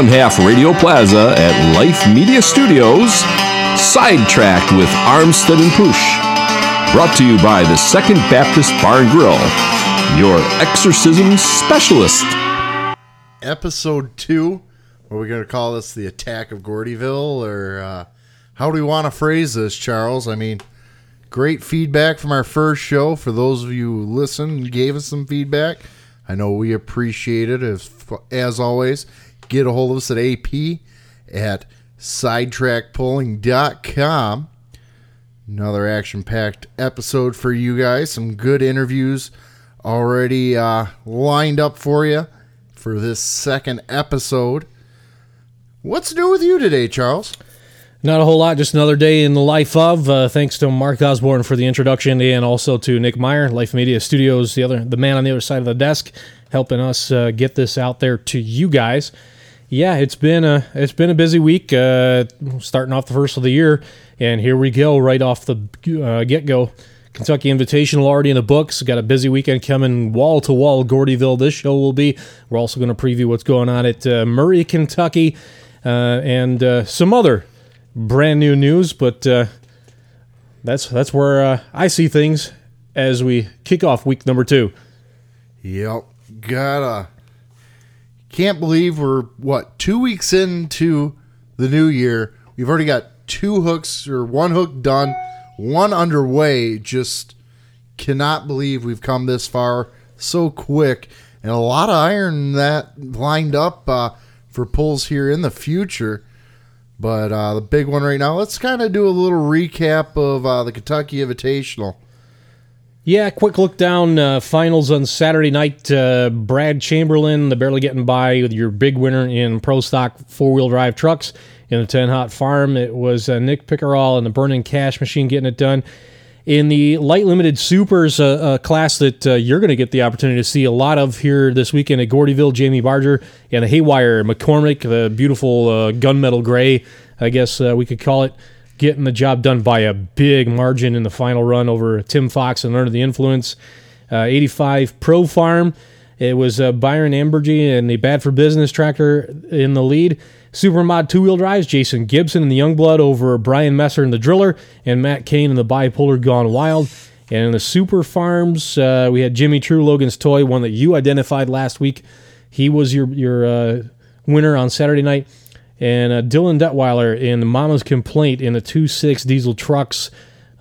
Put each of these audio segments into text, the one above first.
one half Radio Plaza at Life Media Studios, sidetracked with Armstead and Push. Brought to you by the Second Baptist Bar and Grill, your exorcism specialist. Episode two. What Are we going to call this the attack of Gordyville, or uh, how do we want to phrase this, Charles? I mean, great feedback from our first show. For those of you who listened and gave us some feedback, I know we appreciate it. As, as always, get a hold of us at AP at sidetrackpulling.com. Another action packed episode for you guys. Some good interviews already uh, lined up for you for this second episode. What's new with you today, Charles? Not a whole lot, just another day in the life of. Uh, thanks to Mark Osborne for the introduction, and also to Nick Meyer, Life Media Studios, the other, the man on the other side of the desk, helping us uh, get this out there to you guys. Yeah, it's been a it's been a busy week, uh, starting off the first of the year, and here we go right off the uh, get go. Kentucky Invitational already in the books. Got a busy weekend coming wall to wall. Gordyville. This show will be. We're also going to preview what's going on at uh, Murray, Kentucky, uh, and uh, some other brand new news, but uh, that's that's where I see things as we kick off week number two. Yep, gotta can't believe we're what two weeks into the new year. We've already got two hooks or one hook done, one underway. Just cannot believe we've come this far so quick, and a lot of iron that lined up uh, for pulls here in the future. But uh, the big one right now, let's kind of do a little recap of uh, the Kentucky Invitational. Yeah, quick look down uh, finals on Saturday night. Uh, Brad Chamberlain, the barely getting by with your big winner in pro stock four wheel drive trucks in the 10 Hot Farm. It was uh, Nick Pickerall and the Burning Cash Machine getting it done. In the light limited supers uh, class that you're going to get the opportunity to see a lot of here this weekend at Gordyville, Jamie Barger and the Haywire McCormick, the beautiful gunmetal gray, I guess we could call it getting the job done by a big margin in the final run over Tim Fox and Under the Influence. Uh, 85 Pro Farm. It was uh, Byron Ambergy and the Bad for Business tractor in the lead. Supermod two wheel drives, Jason Gibson and the Youngblood over Brian Messer and the Driller, and Matt Kane and the Bipolar Gone Wild. And in the Super Farms, uh, we had Jimmy True, Logan's Toy, one that you identified last week. He was your your uh, winner on Saturday night and uh, Dylan Detweiler in the Mama's Complaint in the 2.6 diesel trucks,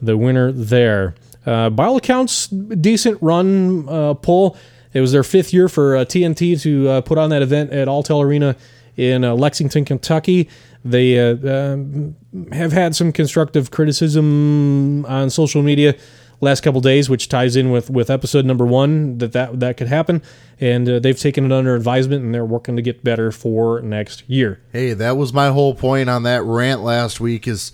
the winner there. Uh, by all accounts, decent run uh, pull. It was their fifth year for uh, TNT to uh, put on that event at Alltech Arena in uh, Lexington, Kentucky. They uh, um, have had some constructive criticism on social media last couple days, which ties in with with episode number one that that, that could happen. And uh, they've taken it under advisement, and they're working to get better for next year. Hey, that was my whole point on that rant last week: is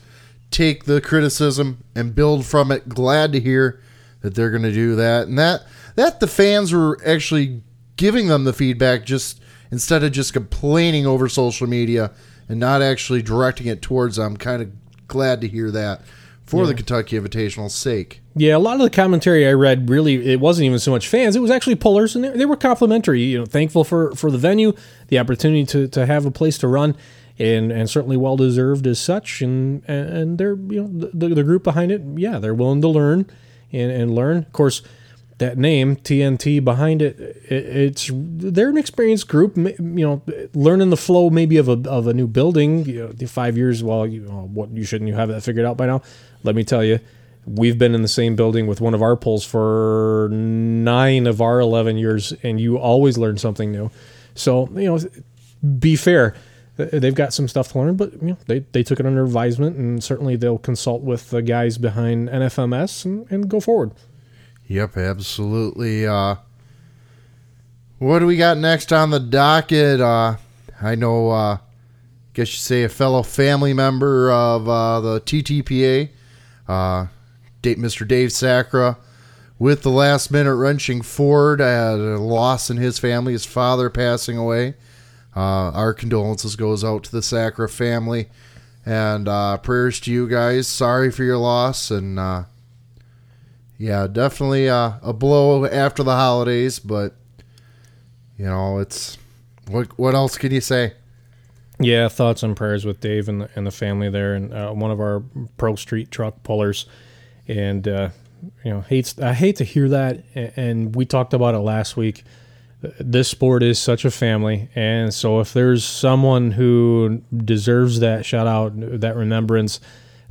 take the criticism and build from it. Glad to hear that they're going to do that, and that that the fans were actually giving them the feedback just instead of just complaining over social media and not actually directing it towards them. I'm Kind of glad to hear that for yeah. the Kentucky Invitational's sake. Yeah, a lot of the commentary I read really it wasn't even so much fans; it was actually pullers, and they, they were complimentary. You know, thankful for for the venue, the opportunity to to have a place to run, and and certainly well deserved as such. And and they're you know the, the group behind it, yeah, they're willing to learn and and learn. Of course, that name TNT behind it, it, it's they're an experienced group. You know, learning the flow maybe of a of a new building. You know, the five years. Well, you what you shouldn't you have that figured out by now? Let me tell you, we've been in the same building with one of our pulls for nine of our 11 years, and you always learn something new. So, you know, be fair. They've got some stuff to learn, but you know they, they took it under advisement, and certainly they'll consult with the guys behind NFMS and, and go forward. Yep, absolutely. Uh, what do we got next on the docket? Uh, I know, uh, guess you say a fellow family member of uh, the TTPA, uh, Mr. Dave Sacra with the last minute wrenching Ford had a loss in his family, his father passing away. Uh, our condolences goes out to the Sacra family and uh, prayers to you guys. Sorry for your loss and uh, yeah, definitely uh, a blow after the holidays, but you know it's What what else can you say? Yeah, thoughts and prayers with Dave and the, and the family there, and uh, one of our pro street truck pullers. And uh, you know, hates I hate to hear that. And we talked about it last week. This sport is such a family, and so if there's someone who deserves that shout out, that remembrance,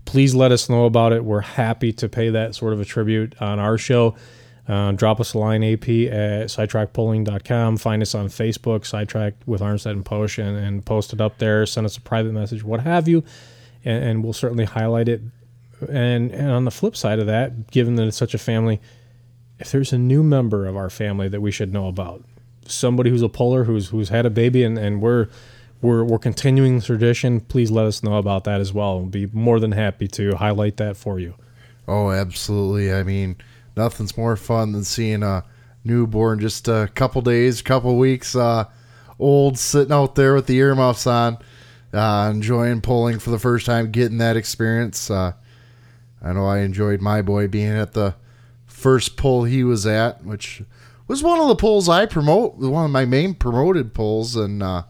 please let us know about it. We're happy to pay that sort of a tribute on our show. Uh, drop us a line, AP at sidetrackpulling.com. Find us on Facebook, Sidetrack with Armstead and Posh, and, and post it up there. Send us a private message, what have you, and, and we'll certainly highlight it. And, and on the flip side of that, given that it's such a family, if there's a new member of our family that we should know about, somebody who's a puller who's who's had a baby and, and we're we're we're continuing the tradition, please let us know about that as well. We'll be more than happy to highlight that for you. Oh, absolutely. I mean, nothing's more fun than seeing a newborn just a couple days, couple weeks uh, old, sitting out there with the earmuffs on, uh, enjoying pulling for the first time, getting that experience. Uh, I know I enjoyed my boy being at the first pull he was at, which was one of the pulls I promote, one of my main promoted pulls, and uh,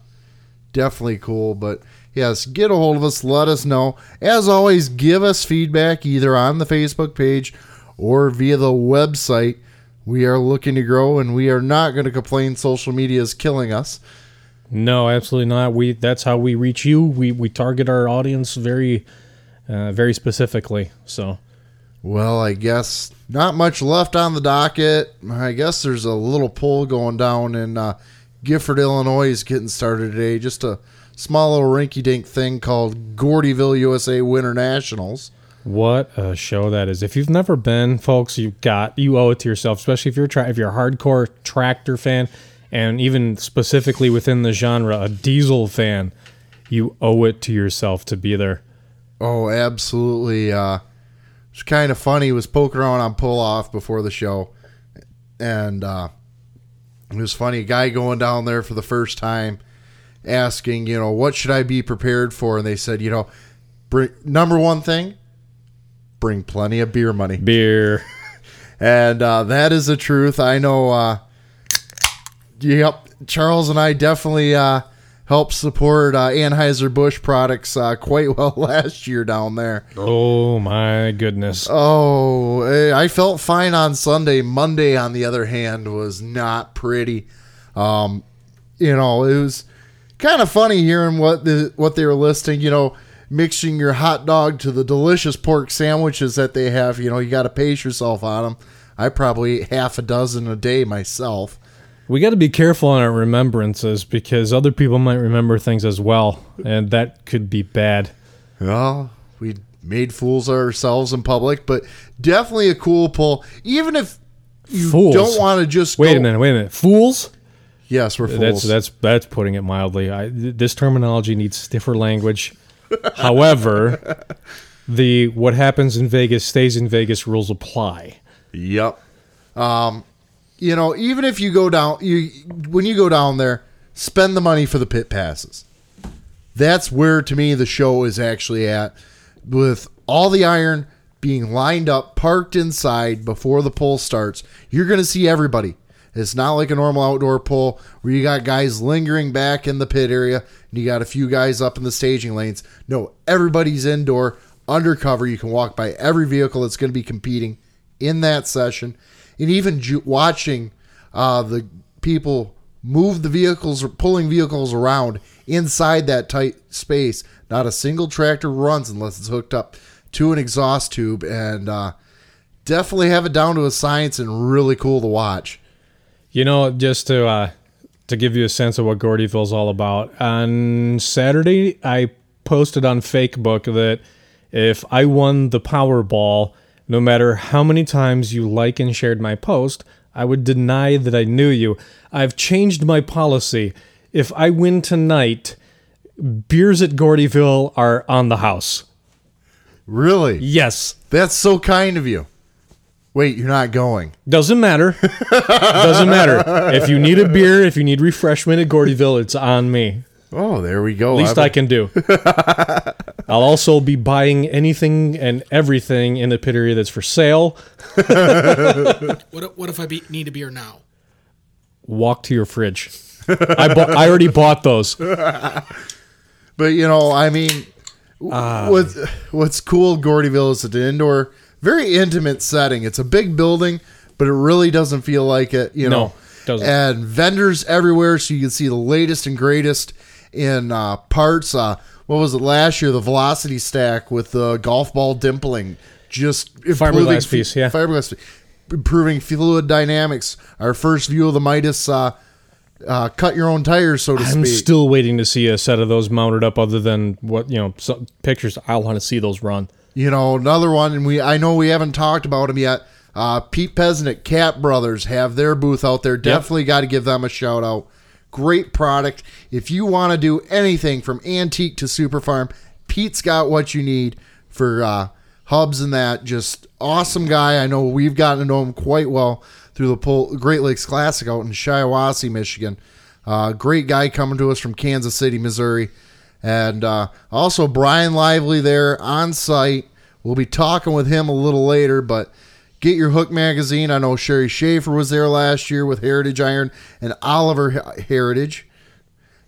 definitely cool. But yes, get a hold of us. Let us know. As always, give us feedback either on the Facebook page or via the website. We are looking to grow, and we are not going to complain. Social media is killing us. No, absolutely not. We that's how we reach you. We we target our audience very uh, very specifically. So Well, I guess not much left on the docket. I guess there's a little pull going down in uh, Gifford, Illinois, is getting started today. Just a small little rinky-dink thing called Gordyville USA Winter Nationals. What a show that is! If you've never been, folks, you got you owe it to yourself. Especially if you're tra- if you're a hardcore tractor fan, and even specifically within the genre, a diesel fan, you owe it to yourself to be there. Oh, absolutely. Uh, it's kind of funny. Was poking around on pull off before the show, and uh, it was funny. A guy going down there for the first time, asking, you know, what should I be prepared for? And they said, you know, bring number one thing, bring plenty of beer money, Beer. and uh, that is the truth. I know. Uh, yep, Charles and I definitely. Uh, Helped support uh, Anheuser Busch products uh, quite well last year down there. Oh my goodness! Oh, eh, I felt fine on Sunday. Monday, on the other hand, was not pretty. Um, you know, it was kind of funny hearing what the what they were listing. You know, mixing your hot dog to the delicious pork sandwiches that they have. You know, you got to pace yourself on them. I probably eat half a dozen a day myself. We got to be careful on our remembrances because other people might remember things as well, and that could be bad. Well, we made fools of ourselves in public, but definitely a cool pull. Even if you Fools. don't want to just Wait go- a minute, wait a minute. Fools? Yes, we're fools. That's that's that's putting it mildly. I, this terminology needs stiffer language. However, the what happens in Vegas stays in Vegas rules apply. Yep. Um, you know, even if you go down, you when you go down there, spend the money for the pit passes. That's where, to me, the show is actually at, with all the iron being lined up, parked inside before the pull starts. You're going to see everybody. It's not like a normal outdoor pull where you got guys lingering back in the pit area and you got a few guys up in the staging lanes. No, everybody's indoor, undercover. You can walk by every vehicle that's going to be competing in that session, and even ju- watching uh, the people move the vehicles or pulling vehicles around inside that tight space. Not a single tractor runs unless it's hooked up to an exhaust tube, and uh, definitely have it down to a science and really cool to watch. You know, just to uh, to give you a sense of what Gordyville's all about. On Saturday, I posted on Facebook that if I won the Powerball, no matter how many times you like and shared my post, I would deny that I knew you. I've changed my policy. If I win tonight, beers at Gordyville are on the house. Really, Yes. that's so kind of you. Wait, you're not going. Doesn't matter. Doesn't matter. If you need a beer, if you need refreshment at Gordyville, it's on me. Oh, there we go. Least I can do. I'll also be buying anything and everything in the pit area that's for sale. What if, what if I be, need a beer now? Walk to your fridge. I bought. I already bought those. But you know, I mean, Ah. what's what's cool, Gordyville is an indoor, very intimate setting. It's a big building, but it really doesn't feel like it. You No, know, doesn't. and vendors everywhere, so you can see the latest and greatest in uh, parts. Uh, what was it last year? The Velocity Stack with the golf ball dimpling, just improving Fiberglass piece, yeah. fiberglass, improving fluid dynamics. Our first view of the Midas. Uh, uh, cut your own tires, so to speak. I'm still waiting to see a set of those mounted up. Other than what you know, some pictures. I want to see those run. You know, another one, and we I know we haven't talked about them yet. Uh, Pete Pesnick, Cat Brothers have their booth out there. Definitely got to give them a shout out. Great product. If you want to do anything from antique to super farm, Pete's got what you need for uh, hubs and that. Just awesome guy. I know we've gotten to know him quite well through the Pol- Great Lakes Classic out in Shiawassee, Michigan. Uh, great guy coming to us from Kansas City, Missouri. And uh, also Bryan Lively there on site. We'll be talking with him a little later, but get your Hook magazine. I know Sherry Schaefer was there last year with Heritage Iron and Oliver Heritage.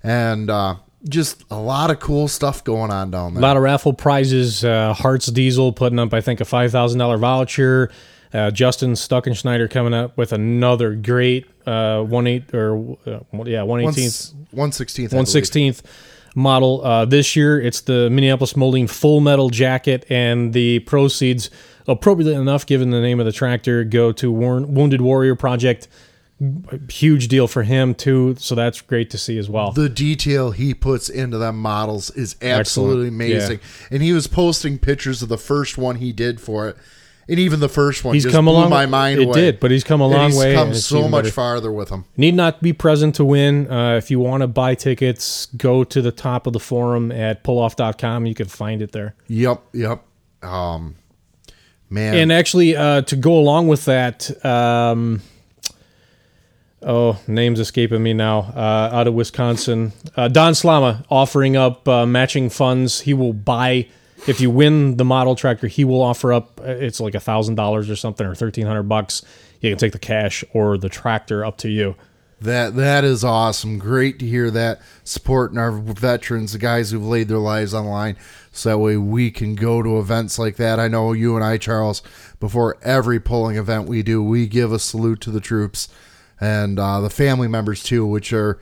And uh, just a lot of cool stuff going on down there. A lot of raffle prizes. Uh, Hearts Diesel putting up, I think, a five thousand dollar voucher. Uh, Justin Stuckenschneider coming up with another great uh, one eight or uh, yeah one eighteenth One sixteenth. one sixteenth model. Uh, this year, it's the Minneapolis Moline full metal jacket, and the proceeds, appropriately enough, given the name of the tractor, go to Warn- Wounded Warrior Project. Huge deal for him too, so that's great to see as well. the detail he puts into them models is absolutely Excellent. amazing. And he was posting pictures of the first one he did for it. And even the first one He's just come blew a long- my mind it away. did, but he's come a long he's way, come so much better. farther with him. Need not be present to win. Uh, if you want to buy tickets, go to the top of the forum at pulloff.com. You can find it there. Yep, yep. Um, man, And actually, uh, to go along with that, um, oh, name's escaping me now. Uh, out of Wisconsin, uh, Don Slama offering up uh, matching funds. He will buy if you win the model tractor. He will offer up. uh, It's like a thousand dollars or something, or thirteen hundred bucks. You can take the cash or the tractor, up to you. That that is awesome. Great to hear that supporting our veterans, the guys who've laid their lives on the line, so that way we can go to events like that. I know you and I, Charles, before every polling event we do, we give a salute to the troops and uh, the family members too, which are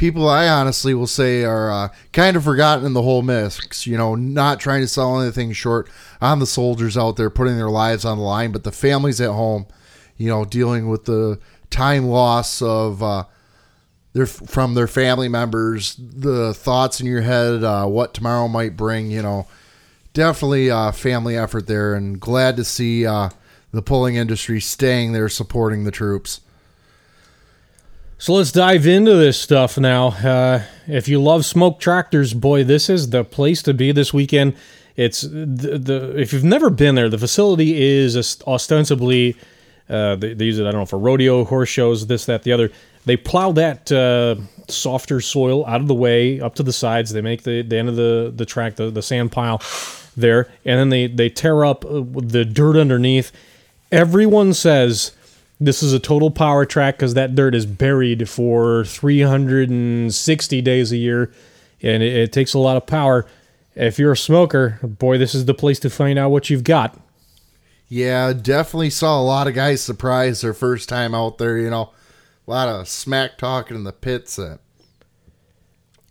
people I honestly will say are uh, kind of forgotten in the whole mix. You know, not trying to sell anything short on the soldiers out there putting their lives on the line, but the families at home, you know, dealing with the time loss of uh, their from their family members, the thoughts in your head, uh, what tomorrow might bring. You know, definitely a family effort there, and glad to see uh, the pulling industry staying there supporting the troops. So let's dive into this stuff now. Uh, if you love smoke tractors, boy, this is the place to be this weekend. It's the, the if you've never been there, the facility is os- ostensibly uh, they, they use it I don't know for rodeo, horse shows, this, that, the other. They plow that uh, softer soil out of the way up to the sides. They make the, the end of the the track the, the sand pile there, and then they they tear up uh, the dirt underneath. Everyone says this is a total power track because that dirt is buried for 360 days a year, and it, it takes a lot of power. If you're a smoker, boy, this is the place to find out what you've got. Yeah, definitely saw a lot of guys surprised their first time out there. You know, a lot of smack talking in the pits that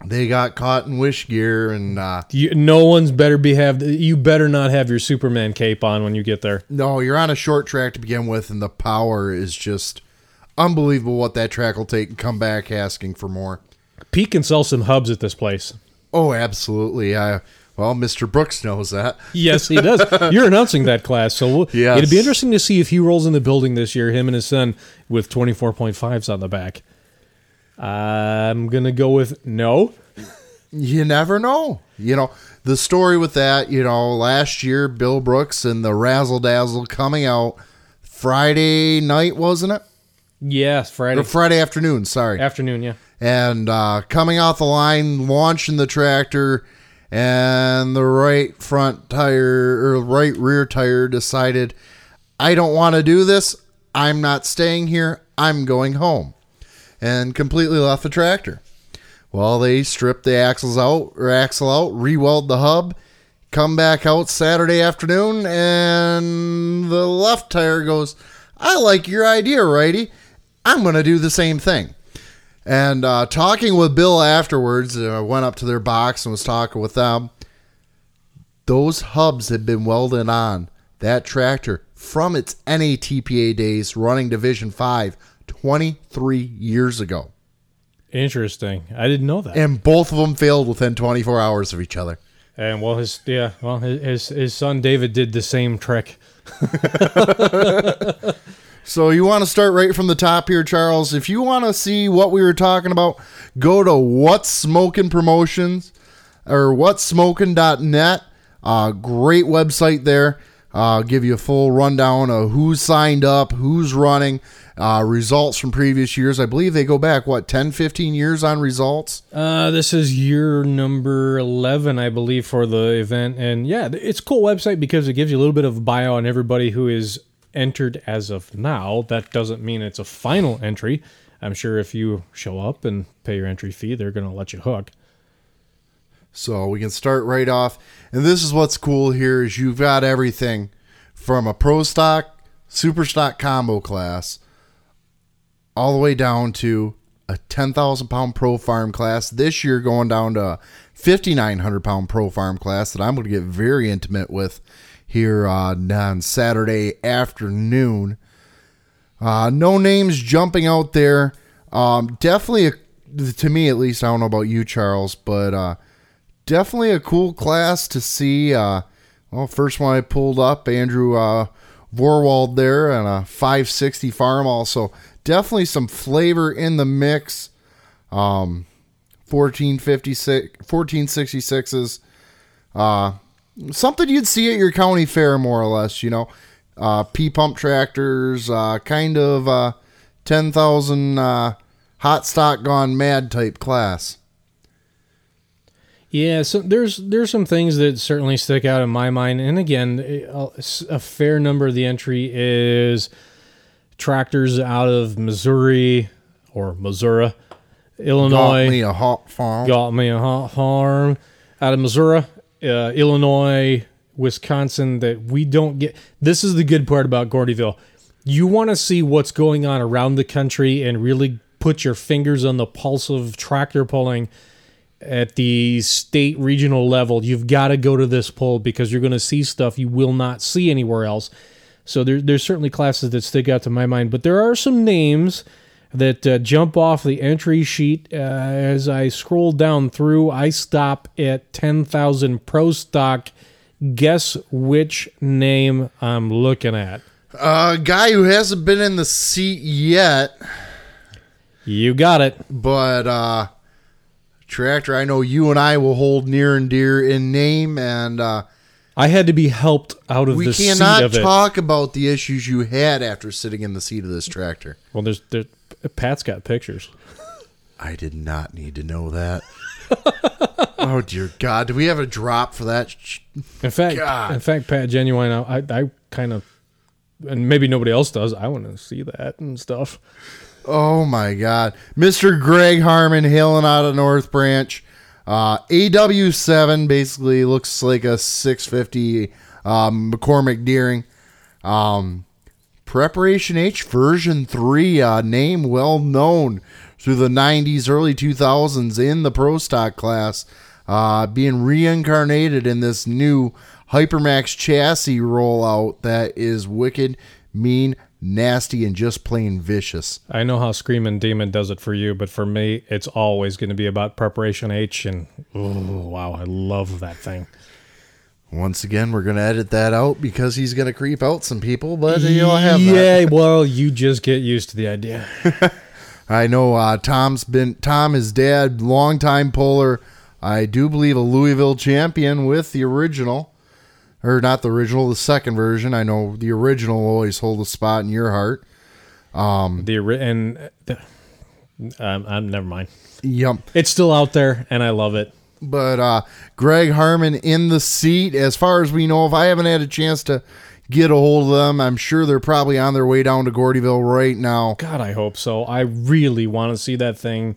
they got caught in wish gear, and uh, You, no one's better be have. You better not have your Superman cape on when you get there. no, you're on a short track to begin with, and the power is just unbelievable. What that track will take and come back asking for more. Pete can sell some hubs at this place. Oh, absolutely. I well, Mr. Brooks knows that. Yes, he does. You're announcing that class, so we'll, Yes. it'd be interesting to see if he rolls in the building this year, him and his son, with 24.5s on the back. I'm gonna go with no. You never know. You know, the story with that, you know, last year, Bill Brooks and the Razzle Dazzle coming out Friday night, wasn't it? Yes, Friday Or Friday afternoon, sorry. afternoon. Yeah. And uh, coming off the line, launching the tractor, and the right front tire or right rear tire decided, I don't want to do this. I'm not staying here. I'm going home. and completely left the tractor. Well, they stripped the axles out or axle out, re-weld the hub, come back out Saturday afternoon, and the left tire goes, I like your idea, righty. I'm going to do the same thing. And uh, talking with Bill afterwards, I uh, went up to their box and was talking with them. Those hubs had been welded on that tractor from its NATPA days running Division 5 23 years ago. Interesting. I didn't know that. And both of them failed within 24 hours of each other. And well, his yeah, well, his his, his son David did the same trick. so you want to start right from the top here, Charles. If you want to see what we were talking about, go to What's Smoking Promotions or what'ssmoking.net. Uh, great website there. Uh, give you a full rundown of who's signed up, who's running, uh, results from previous years. I believe they go back, what, 10, 15 years on results? Uh, this is year number 11, I believe, for the event. And yeah, it's cool website because it gives you a little bit of bio on everybody who is entered as of now. That doesn't mean it's a final entry. I'm sure if you show up and pay your entry fee, they're going to let you hook. So we can start right off. And this is what's cool here is you've got everything from a pro stock, super stock combo class, all the way down to a 10,000 pound pro farm class. This year going down to a 5,900 pound pro farm class that I'm going to get very intimate with here uh, on Saturday afternoon. Uh, no names jumping out there. Um, definitely, a, to me at least, I don't know about you, Charles, but uh, definitely a cool class to see. Uh, well, first one I pulled up, Andrew uh, Vorwald there, and a 560 farm. Also, definitely some flavor in the mix. Um, 1456, 1466s. Uh, something you'd see at your county fair, more or less. You know, uh, P pump tractors, uh, kind of uh, 10,000 uh, hot stock gone mad type class. Yeah, so there's there's some things that certainly stick out in my mind, and again, a fair number of the entry is tractors out of Missouri or Missouri, Illinois. Got me a hot farm. Got me a hot farm out of Missouri, uh, Illinois, Wisconsin. That we don't get. This is the good part about Gordyville. You want to see what's going on around the country and really put your fingers on the pulse of tractor pulling at the state regional level, you've got to go to this poll because you're going to see stuff you will not see anywhere else. So there, there's certainly classes that stick out to my mind, but there are some names that uh, jump off the entry sheet. Uh, as I scroll down through, I stop at 10,000 pro stock. Guess which name I'm looking at? A uh, guy who hasn't been in the seat yet. You got it. But uh tractor I know you and I will hold near and dear in name and uh, I had to be helped out of we cannot talk about the issues you had after sitting in the seat of this tractor. Well, there's, there's Pat's got pictures. I did not need to know that. oh dear God! Do we have a drop for that? In fact, God. in fact, Pat, genuine, I, I kind of, and maybe nobody else does. I want to see that and stuff. Oh my God, Mr. Greg Harmon hailing out of North Branch. Uh, AW7 basically looks like a 650 um, McCormick Deering. Um, Preparation H version 3, uh, name well known through the 90s, early 2000s in the Pro Stock class, uh, being reincarnated in this new Hypermax chassis rollout that is wicked, mean, nasty and just plain vicious. I know how Screaming Demon does it for you, but for me, it's always going to be about Preparation H. And oh, wow, I love that thing. Once again, we're going to edit that out because he's going to creep out some people, but you'll have Yeah, well, you just get used to the idea. I know uh, Tom's been, Tom, his dad, longtime puller. I do believe a Louisville champion with the original or not the original, the second version. I know the original will always hold a spot in your heart. Um, the and the, um, I'm never mind. Yep, it's still out there, and I love it. But uh, Greg Harmon in the seat, as far as we know, if I haven't had a chance to get a hold of them. I'm sure they're probably on their way down to Gordyville right now. God, I hope so. I really want to see that thing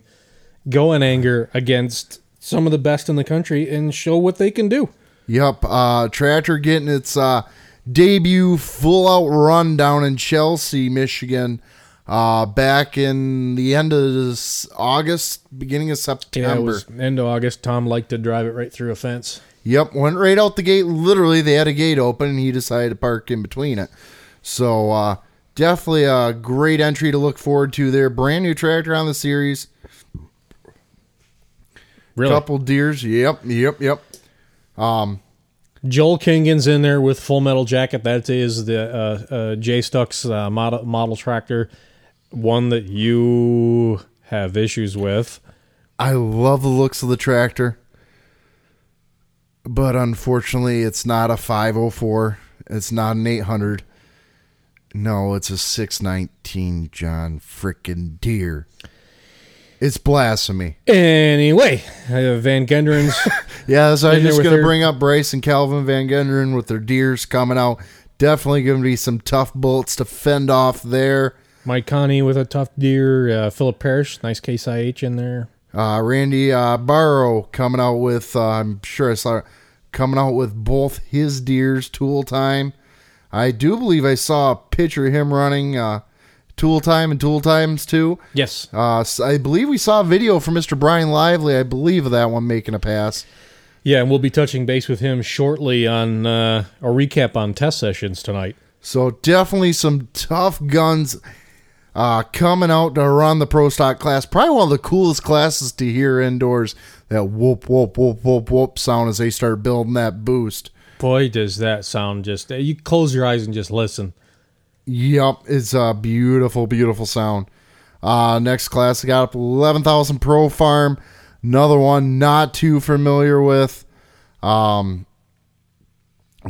go in anger against some of the best in the country and show what they can do. Yep, uh, Tractor getting its uh, debut full out run down in Chelsea, Michigan, uh, back in the end of this August, beginning of Yeah, it September. was end of August. Tom liked to drive it right through a fence. Yep, went right out the gate. Literally, they had a gate open, and he decided to park in between it. So, uh, definitely a great entry to look forward to there. Brand new tractor on the series. Really, Couple deers. Yep, yep, yep. Um, Joel Kingan's in there with Full Metal Jacket. That is the uh, uh, J Stuck's uh, model model tractor, one that you have issues with. I love the looks of the tractor, but unfortunately, it's not a 504. It's not an 800. No, it's a 619 John frickin' deer. It's blasphemy. Anyway, uh, Van Genderen's Yeah, so I'm just going to their- bring up Bryce and Calvin Van Genderen with their deers coming out. Definitely going to be some tough bullets to fend off there. Mike Connie with a tough deer. Uh, Philip Parrish, nice case IH in there. Uh, Randy uh, Barrow coming out with, uh, I'm sure I saw coming out with both his deers, Tool Time. I do believe I saw a picture of him running uh, Tool Time and Tool Times too. Yes, Uh, s- I believe we saw a video from Mr. Bryan Lively, I believe, of that one making a pass. yeah, and we'll be touching base with him shortly on uh, a recap on test sessions tonight. So definitely some tough guns uh, coming out to run the pro stock class. Probably one of the coolest classes to hear indoors. That whoop whoop whoop whoop whoop sound as they start building that boost. Boy, does that sound just. You close your eyes and just listen. Yep, it's a beautiful, beautiful sound. Uh, next class, I got up 11,000 Pro Farm. Another one not too familiar with. Um,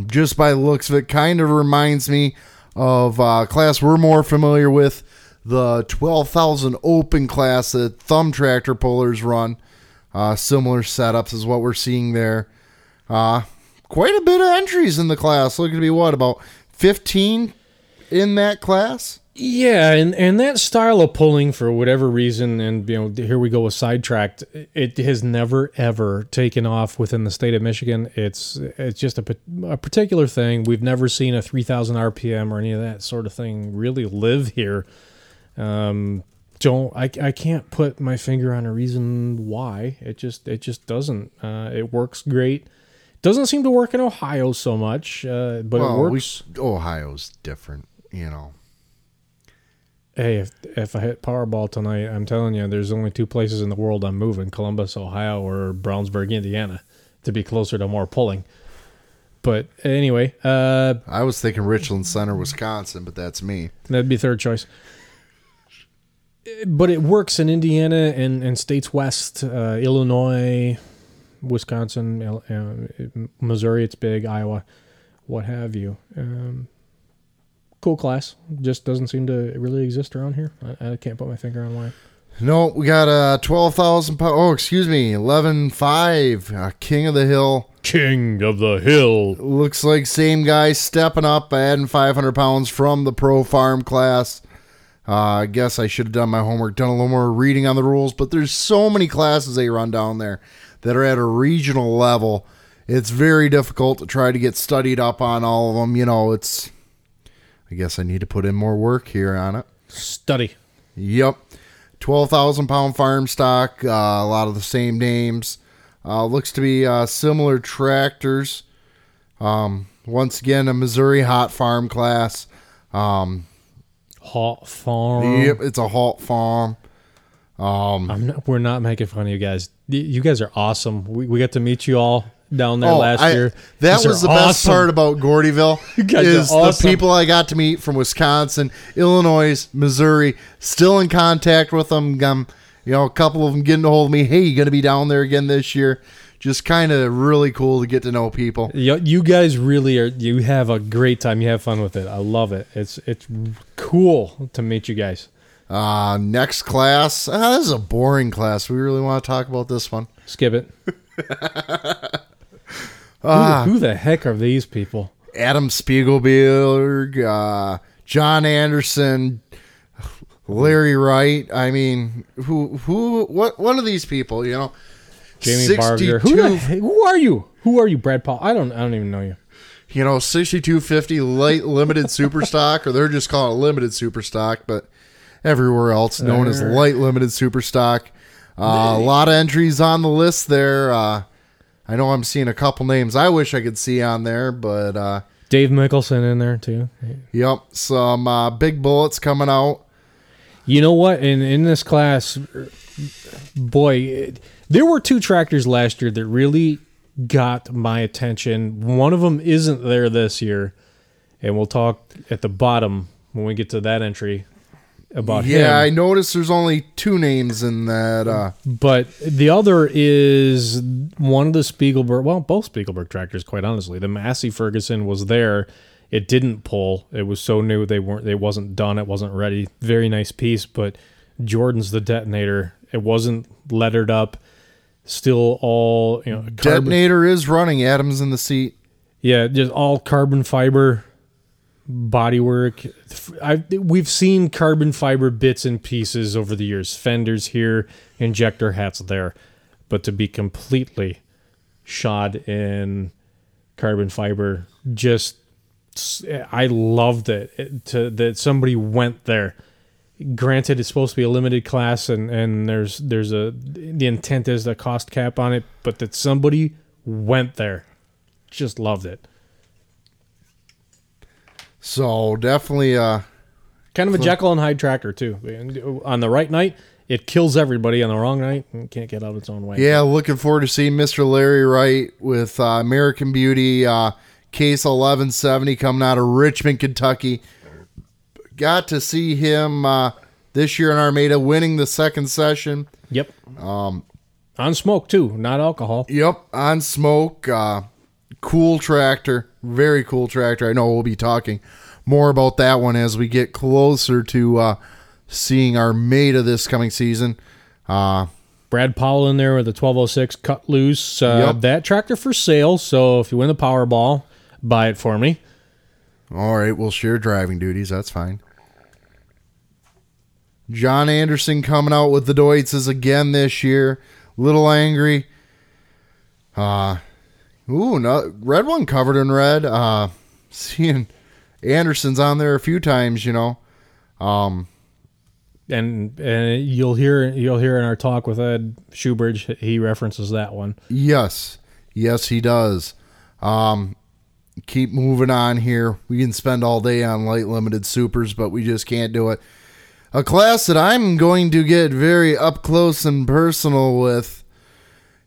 just by the looks of it, kind of reminds me of uh, class we're more familiar with, the 12,000 Open class that Thumb Tractor Pullers run. Uh, similar setups is what we're seeing there. Uh, quite a bit of entries in the class. Looking to be what about 15 in that class? Yeah, and, and that style of pulling for whatever reason, and you know, here we go with sidetracked. It has never ever taken off within the state of Michigan. It's it's just a, a particular thing. We've never seen a three thousand RPM or any of that sort of thing really live here. Um, don't I, I can't put my finger on a reason why. It just it just doesn't. Uh, it works great. Doesn't seem to work in Ohio so much, uh, but it Well, we- works. Ohio's different, you know. Hey, if if I hit Powerball tonight, I'm telling you, there's only two places in the world I'm moving: Columbus, Ohio, or Brownsburg, Indiana, to be closer to more pulling. But anyway, uh, I was thinking Richland Center, Wisconsin, but that's me. that'd be third choice. But it works in Indiana and, and states west, uh, Illinois, Wisconsin, Il- uh, Missouri. It's big, Iowa, what have you. Um, cool class. Just doesn't seem to really exist around here. I, I can't put my finger on why. No, we got a twelve thousand pound. Oh, excuse me, eleven five. Uh, King of the Hill. King of the Hill. Looks like same guy stepping up, adding five hundred pounds from the pro farm class. Uh, I guess I should have done my homework, done a little more reading on the rules. But there's so many classes they run down there that are at a regional level. It's very difficult to try to get studied up on all of them. You know, it's. I guess I need to put in more work here on it. Study. Yep. 12,000 pound farm stock. Uh, a lot of the same names. Uh, looks to be uh, similar tractors. Um, once again, a Missouri hot farm class. Um, Hot farm. yep, it's a hot farm. Um, I'm not, we're not making fun of you guys. You guys are awesome. We, we got to meet you all down there oh, last I- year. that These was the best part about Gordyville is awesome. the people I got to meet from Wisconsin, Illinois, Missouri. Still in contact with them. Um, you know, a couple of them getting a hold of me. Hey, you going to be down there again this year? Just kind of really cool to get to know people. You, you guys really are. You have a great time. You have fun with it. I love it. It's it's cool to meet you guys. Uh, next class. Ah, this is a boring class. We really want to talk about this one. Skip it. Ah. who, who the heck are these people? Adam Spiegelberg, uh, John Anderson, Larry Wright. I mean, who who what one of these people, you know? Jamie Barger. Who, the, who are you? Who are you, Brad Paul? I don't I don't even know you. You know, 6250 light limited super stock, or they're just calling it limited super stock, but everywhere else known as light limited super stock. Uh, a lot of entries on the list there. Uh, I know I'm seeing a couple names I wish I could see on there, but uh, Dave Mickelson in there too. Yep, some uh, big bullets coming out. You know what? In in this class, boy, there were two tractors last year that really got my attention. One of them isn't there this year, and we'll talk at the bottom when we get to that entry about yeah, him. Yeah, I noticed there's only two names in that. Uh, but the other is one of the Spiegelberg, well, both Spiegelberg tractors, quite honestly. The Massey Ferguson was there. It didn't pull. It was so new they weren't. It wasn't done. It wasn't ready. Very nice piece, but Jordan's the detonator. It wasn't lettered up. Still all you know. Carbon, detonator is running. Adams in the seat. Yeah, just all carbon fiber bodywork. I, we've seen carbon fiber bits and pieces over the years. Fenders here, injector hats there, but to be completely shod in carbon fiber, just I loved it. To that somebody went there. Granted, it's supposed to be a limited class, and and there's there's a the intent is the cost cap on it, but that somebody went there, just loved it. So definitely, uh, kind of a Jekyll and Hyde tracker too. On the right night, it kills everybody. On the wrong night, it can't get out of its own way. Yeah, looking forward to seeing Mr. Larry Wright with uh, American Beauty uh, Case 1170 coming out of Richmond, Kentucky. Got to see him uh, this year in Armada winning the second session. Yep. Um, on smoke too, not alcohol. Yep, on smoke. Uh, cool tractor, very cool tractor. I know we'll be talking more about that one as we get closer to uh, seeing Armada this coming season. Uh, Brad Powell in there with the 1206 cut loose. Uh, yep. That tractor for sale. So if you win the Powerball, buy it for me. All right, we'll share driving duties. That's fine. John Anderson coming out with the Deutzes again this year. Little angry. Uh, Ooh, no, red one covered in red. Uh, seeing Anderson's on there a few times, you know. Um, and and you'll hear you'll hear in our talk with Ed Shoobridge, he references that one. Yes, yes, he does. Um, keep moving on here. We can spend all day on light limited supers, but we just can't do it. A class that I'm going to get very up close and personal with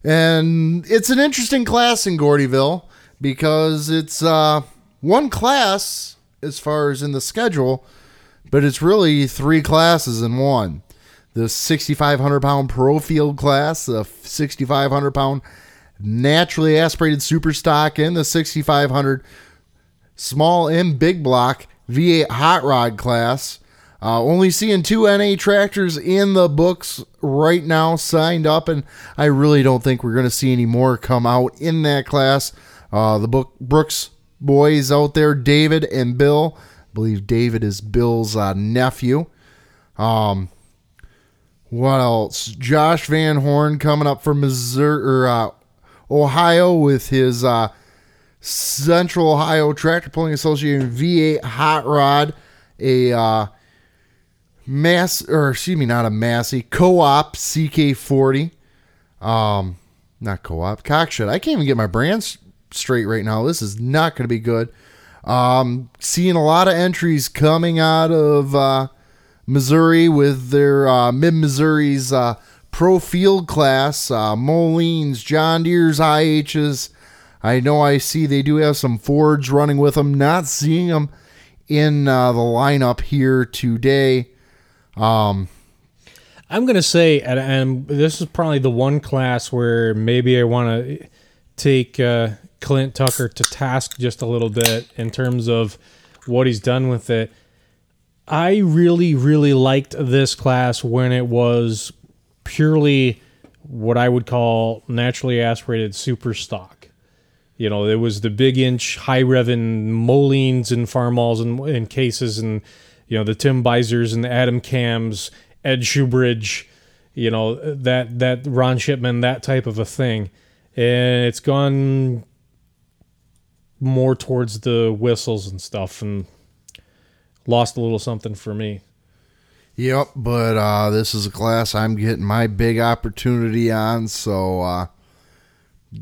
and it's an interesting class in Gordyville because it's uh, one class as far as in the schedule, but it's really three classes in one. The 6,500 pound pro field class, the 6,500 pound naturally aspirated super stock, and the 6,500 small and big block V8 hot rod class. Uh, only seeing two NA tractors in the books right now signed up, and I really don't think we're going to see any more come out in that class. Uh, the book Brooks boys out there, David and Bill. I believe David is Bill's uh, nephew. Um, what else? Josh Van Horn coming up from Missouri or uh, Ohio with his uh, Central Ohio Tractor Pulling Association V8 hot rod, a uh, mass or excuse me, not a Massey co-op CK40. Um, not co-op Cockshutt. I can't even get my brands straight right now. This is not going to be good. Um, seeing a lot of entries coming out of uh, Missouri with their uh, Mid Missouri's uh, Pro Field class, uh, Molines, John Deere's IHs. I know I see they do have some Fords running with them. Not seeing them in uh, the lineup here today. Um, I'm going to say, and, and, this is probably the one class where maybe I want to take uh, Clint Tucker to task just a little bit in terms of what he's done with it. I really, really liked this class when it was purely what I would call naturally aspirated super stock. You know, it was the big inch high revin Molines and Farmalls and, and cases and, you know, the Tim Beisers and the Adam Cams, Ed Shoobridge, you know, that, that Ron Shipman, that type of a thing. And it's gone more towards the whistles and stuff and lost a little something for me. Yep, but uh, this is a class I'm getting my big opportunity on, so uh,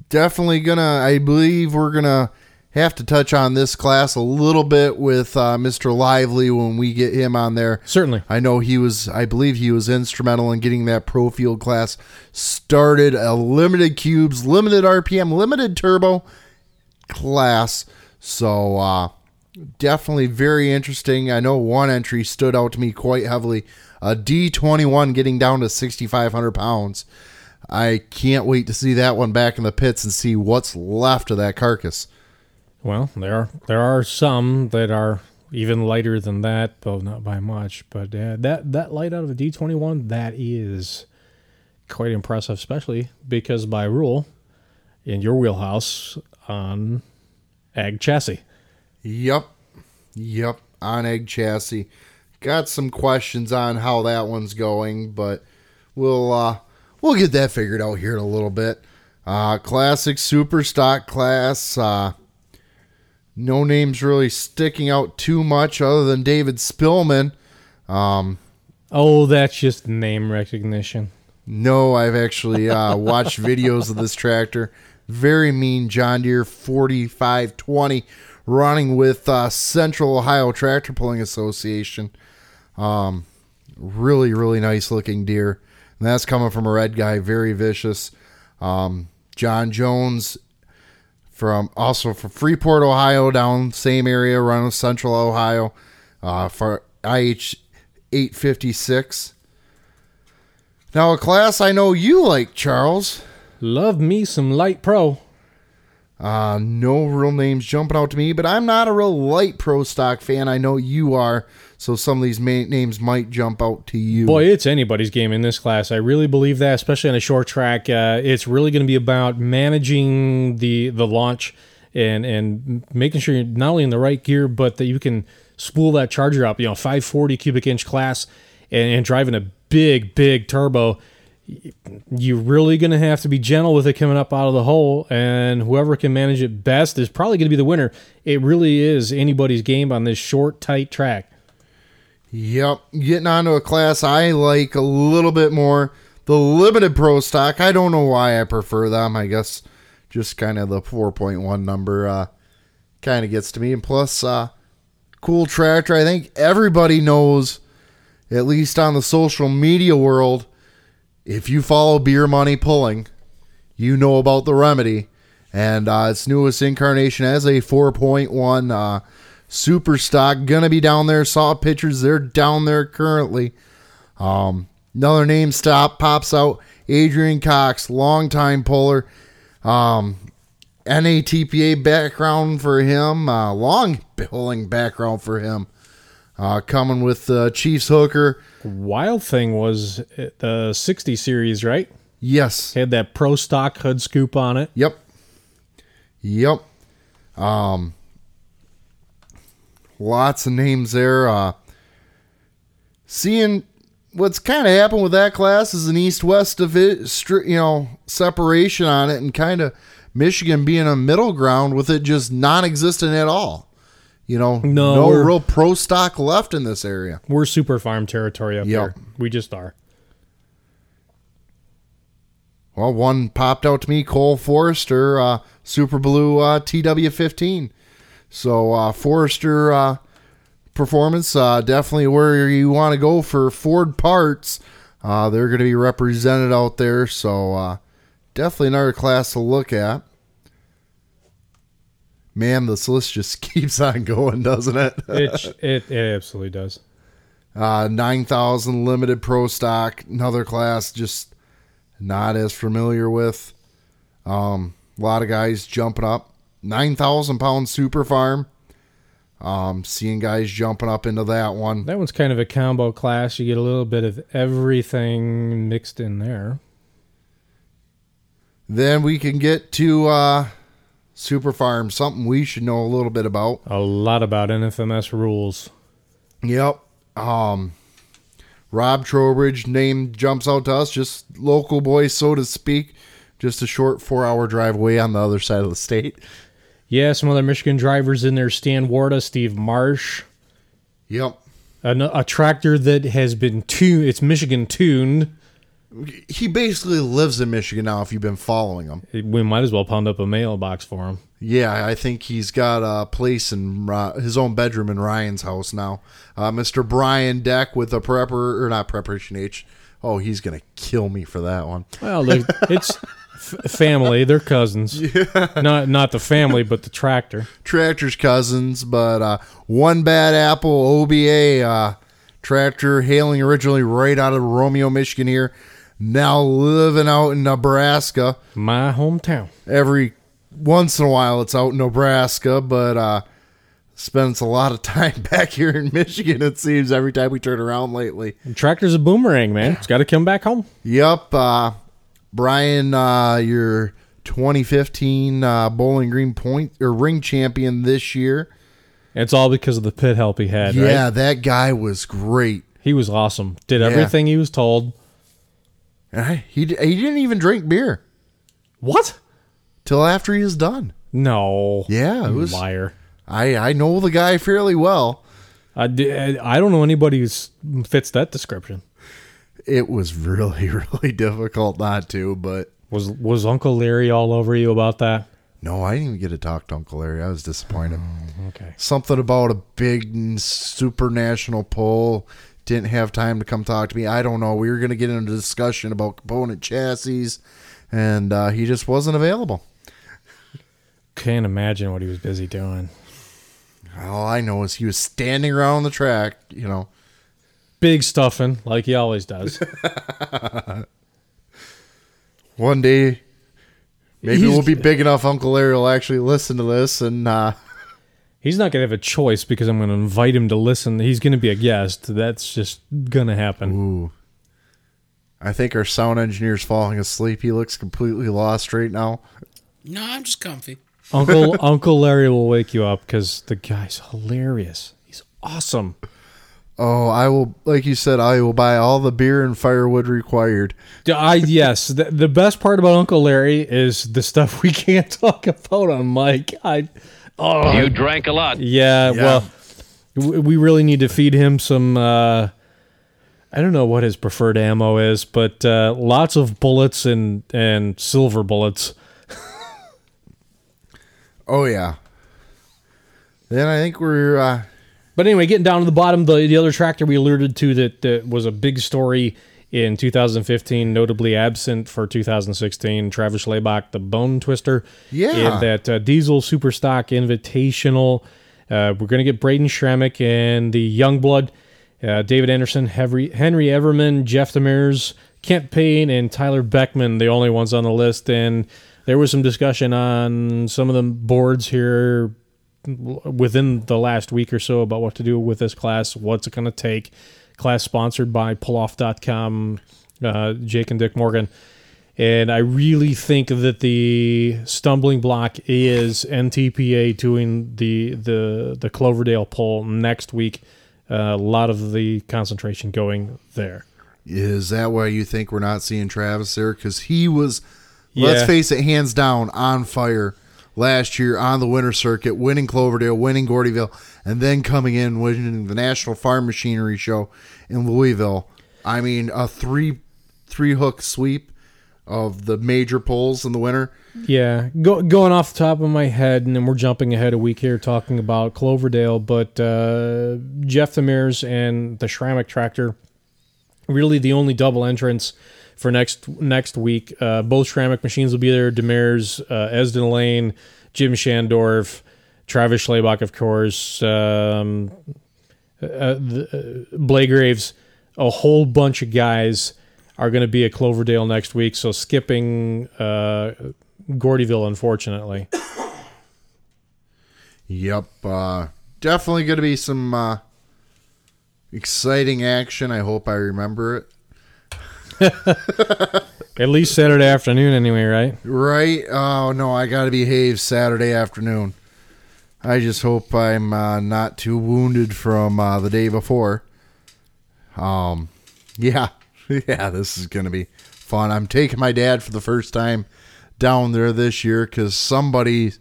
definitely gonna. I believe we're gonna have to touch on this class a little bit with uh, Mr. Lively when we get him on there. Certainly, I know he was. I believe he was instrumental in getting that Pro Field class started. A limited cubes, limited RPM, limited turbo class. So uh, definitely very interesting. I know one entry stood out to me quite heavily. A D21 getting down to 6,500 pounds. I can't wait to see that one back in the pits and see what's left of that carcass. Well, there are there are some that are even lighter than that, though not by much. But uh, that that light out of a D21, that is quite impressive, especially because by rule, in your wheelhouse on ag chassis. Yep. Yep. On ag chassis. Got some questions on how that one's going, but we'll uh we'll get that figured out here in a little bit. Uh classic super stock class. Uh no names really sticking out too much other than David Spillman. Um Oh, that's just name recognition. no, I've actually uh, watched videos of this tractor. Very mean John Deere 4520 running with uh, Central Ohio Tractor Pulling Association. Um, really, really nice looking Deere. And that's coming from a red guy, very vicious. Um, John Jones from also from Freeport, Ohio, down same area, around Central Ohio uh, for IH 856. Now, a class I know you like, Charles. Love me some light pro. Uh, no real names jumping out to me, but I'm not a real light pro stock fan. I know you are, so some of these ma- names might jump out to you. Boy, it's anybody's game in this class. I really believe that, especially on a short track. Uh, it's really going to be about managing the the launch and and making sure you're not only in the right gear, but that you can spool that charger up. You know, 540 cubic inch class, and, and driving a big big turbo. You're really going to have to be gentle with it coming up out of the hole, and whoever can manage it best is probably going to be the winner. It really is anybody's game on this short, tight track. Yep, getting onto a class I like a little bit more. The limited pro stock. I don't know why I prefer them. I guess just kind of the 4.1 number uh, kind of gets to me. And plus, uh, cool tractor. I think everybody knows, at least on the social media world, if you follow Beer Money Pulling, you know about the remedy. And uh, its newest incarnation as a 4.1 uh, super stock. Gonna be down there. Saw pictures. They're down there currently. Um, another name stop pops out. Adrian Cox, longtime puller. Um, NATPA background for him. Uh, long pulling background for him. Uh, coming with uh, Chiefs hooker. Wild thing was uh, the 60 series, right? Yes. Had that pro stock hood scoop on it. Yep. Yep. Um, lots of names there. Uh, seeing what's kind of happened with that class is an east-west of it, you know, separation on it, and kind of Michigan being a middle ground with it just non-existent at all. You know, No, no real pro stock left in this area. We're super farm territory up Yep. there. We just are. Well, one popped out to me, Cole Forrester, uh, Super Blue uh, TW15. So uh, Forrester uh, performance, uh, definitely where you want to go for Ford parts. Uh, they're going to be represented out there, so uh, definitely another class to look at. Man, this list just keeps on going, doesn't it? It, it, it absolutely does. Uh, 9,000 limited pro stock, another class just not as familiar with. Um, a lot of guys jumping up. 9,000 pound super farm. Um, seeing guys jumping up into that one. That one's kind of a combo class. You get a little bit of everything mixed in there. Then we can get to uh, Super Farm, something we should know a little bit about. A lot about NFMS rules. Yep. Um, Rob Trowbridge name jumps out to us, just local boy, so to speak. Just a short four hour drive away on the other side of the state. Yeah, some other Michigan drivers in there: Stan Warda, Steve Marsh, Yep. a, a tractor that has been tuned. It's Michigan tuned. He basically lives in Michigan now if you've been following him. We might as well pound up a mailbox for him. Yeah, I think he's got a place in uh, his own bedroom in Ryan's house now. Uh, Mr. Brian Deck with a prepper, or not preparation H. Oh, he's going to kill me for that one. Well, it's f- family; they're cousins. Yeah. Not not the family, but the tractor. Tractor's cousins, but uh, one bad apple OBA uh, tractor hailing originally right out of Romeo, Michigan here, now living out in Nebraska. My hometown. Every once in a while it's out in Nebraska, but uh, spends a lot of time back here in Michigan, it seems, every time we turn around lately. Tractor's a boomerang, man. It's got to come back home. Yep. Uh, Brian, uh, your 2015 uh, Bowling Green point or ring champion this year. It's all because of the pit help he had. Yeah, right? that guy was great. he was awesome. Did Yeah. everything he was told. I- He, he didn't even drink beer What? till after he was done. No. Yeah, it was. liar. I, I know the guy fairly well. I, I don't know anybody who fits that description. It was really, really difficult not to, but Was was Uncle Larry all over you about that? no, I didn't even get to talk to Uncle Larry. I was disappointed. Okay. Something about a big super national poll. Didn't have time to come talk to me. I don't know. We were going to get into a discussion about component chassis, and uh, he just wasn't available. Can't imagine what he was busy doing. All I know is he was standing around the track, you know, Big stuffing, like he always does. one day maybe He's- we'll be big enough uncle larry will actually listen to this and uh He's not gonna have a choice because I'm gonna invite him to listen. He's gonna be a guest. That's just gonna happen. ooh i think our sound engineer's falling asleep he looks completely lost right now No, I'm just comfy. Uncle Uncle Larry will wake you up because the guy's hilarious. He's awesome. Oh i will like you said i will buy all the beer and firewood required Yeah, I yes. The, the best part about Uncle Larry is the stuff we can't talk about on mic. I oh You drank a lot. yeah, Well, we really need to feed him some. Uh, I don't know what his preferred ammo is, but uh, lots of bullets and and silver bullets. oh yeah then i think we're uh But anyway, getting down to the bottom, the, the other tractor we alluded to that, that was a big story in 2015, notably absent for 2016, Travis Laybach, the Bone Twister. Yeah. In that uh, Diesel Superstock Invitational. Uh, we're going to get Braden Shramick and the Youngblood, uh, David Anderson, Henry, Henry Everman, Jeff Demers, Kent Payne, and Tyler Beckman, the only ones on the list. And there was some discussion on some of the boards here within the last week or so about what to do with this class, what's it going to take. Class sponsored by pulloff.com, uh, Jake and Dick Morgan. And I really think that the stumbling block is NTPA doing the the the Cloverdale poll next week. Uh, a lot of the concentration going there. is that why you think we're not seeing travis there because he was let's face it hands down on fire last year on the winter circuit winning cloverdale winning gordyville and then coming in winning the national farm machinery show in louisville. I mean a three three hook sweep of the major polls in the winter. Yeah, go, going off the top of my head, and then we're jumping ahead a week here talking about Cloverdale, but uh, Jeff Demers and the Shramick tractor, really the only double entrance for next next week. Uh, both Shramick machines will be there. Demers, uh, Esden Lane, Jim Shandorf, Travis Schlebach, of course, um, uh, uh, Blake Graves, a whole bunch of guys are going to be at Cloverdale next week. So skipping uh, Gordyville, unfortunately. Yep. Uh, definitely going to be some uh, exciting action. I hope I remember it. At least Saturday afternoon, anyway, right? Right? Oh no, I got to behave Saturday afternoon. I just hope I'm uh, not too wounded from uh, the day before. Um, yeah, yeah, this is gonna be fun. I'm taking my dad for the first time down there this year because somebody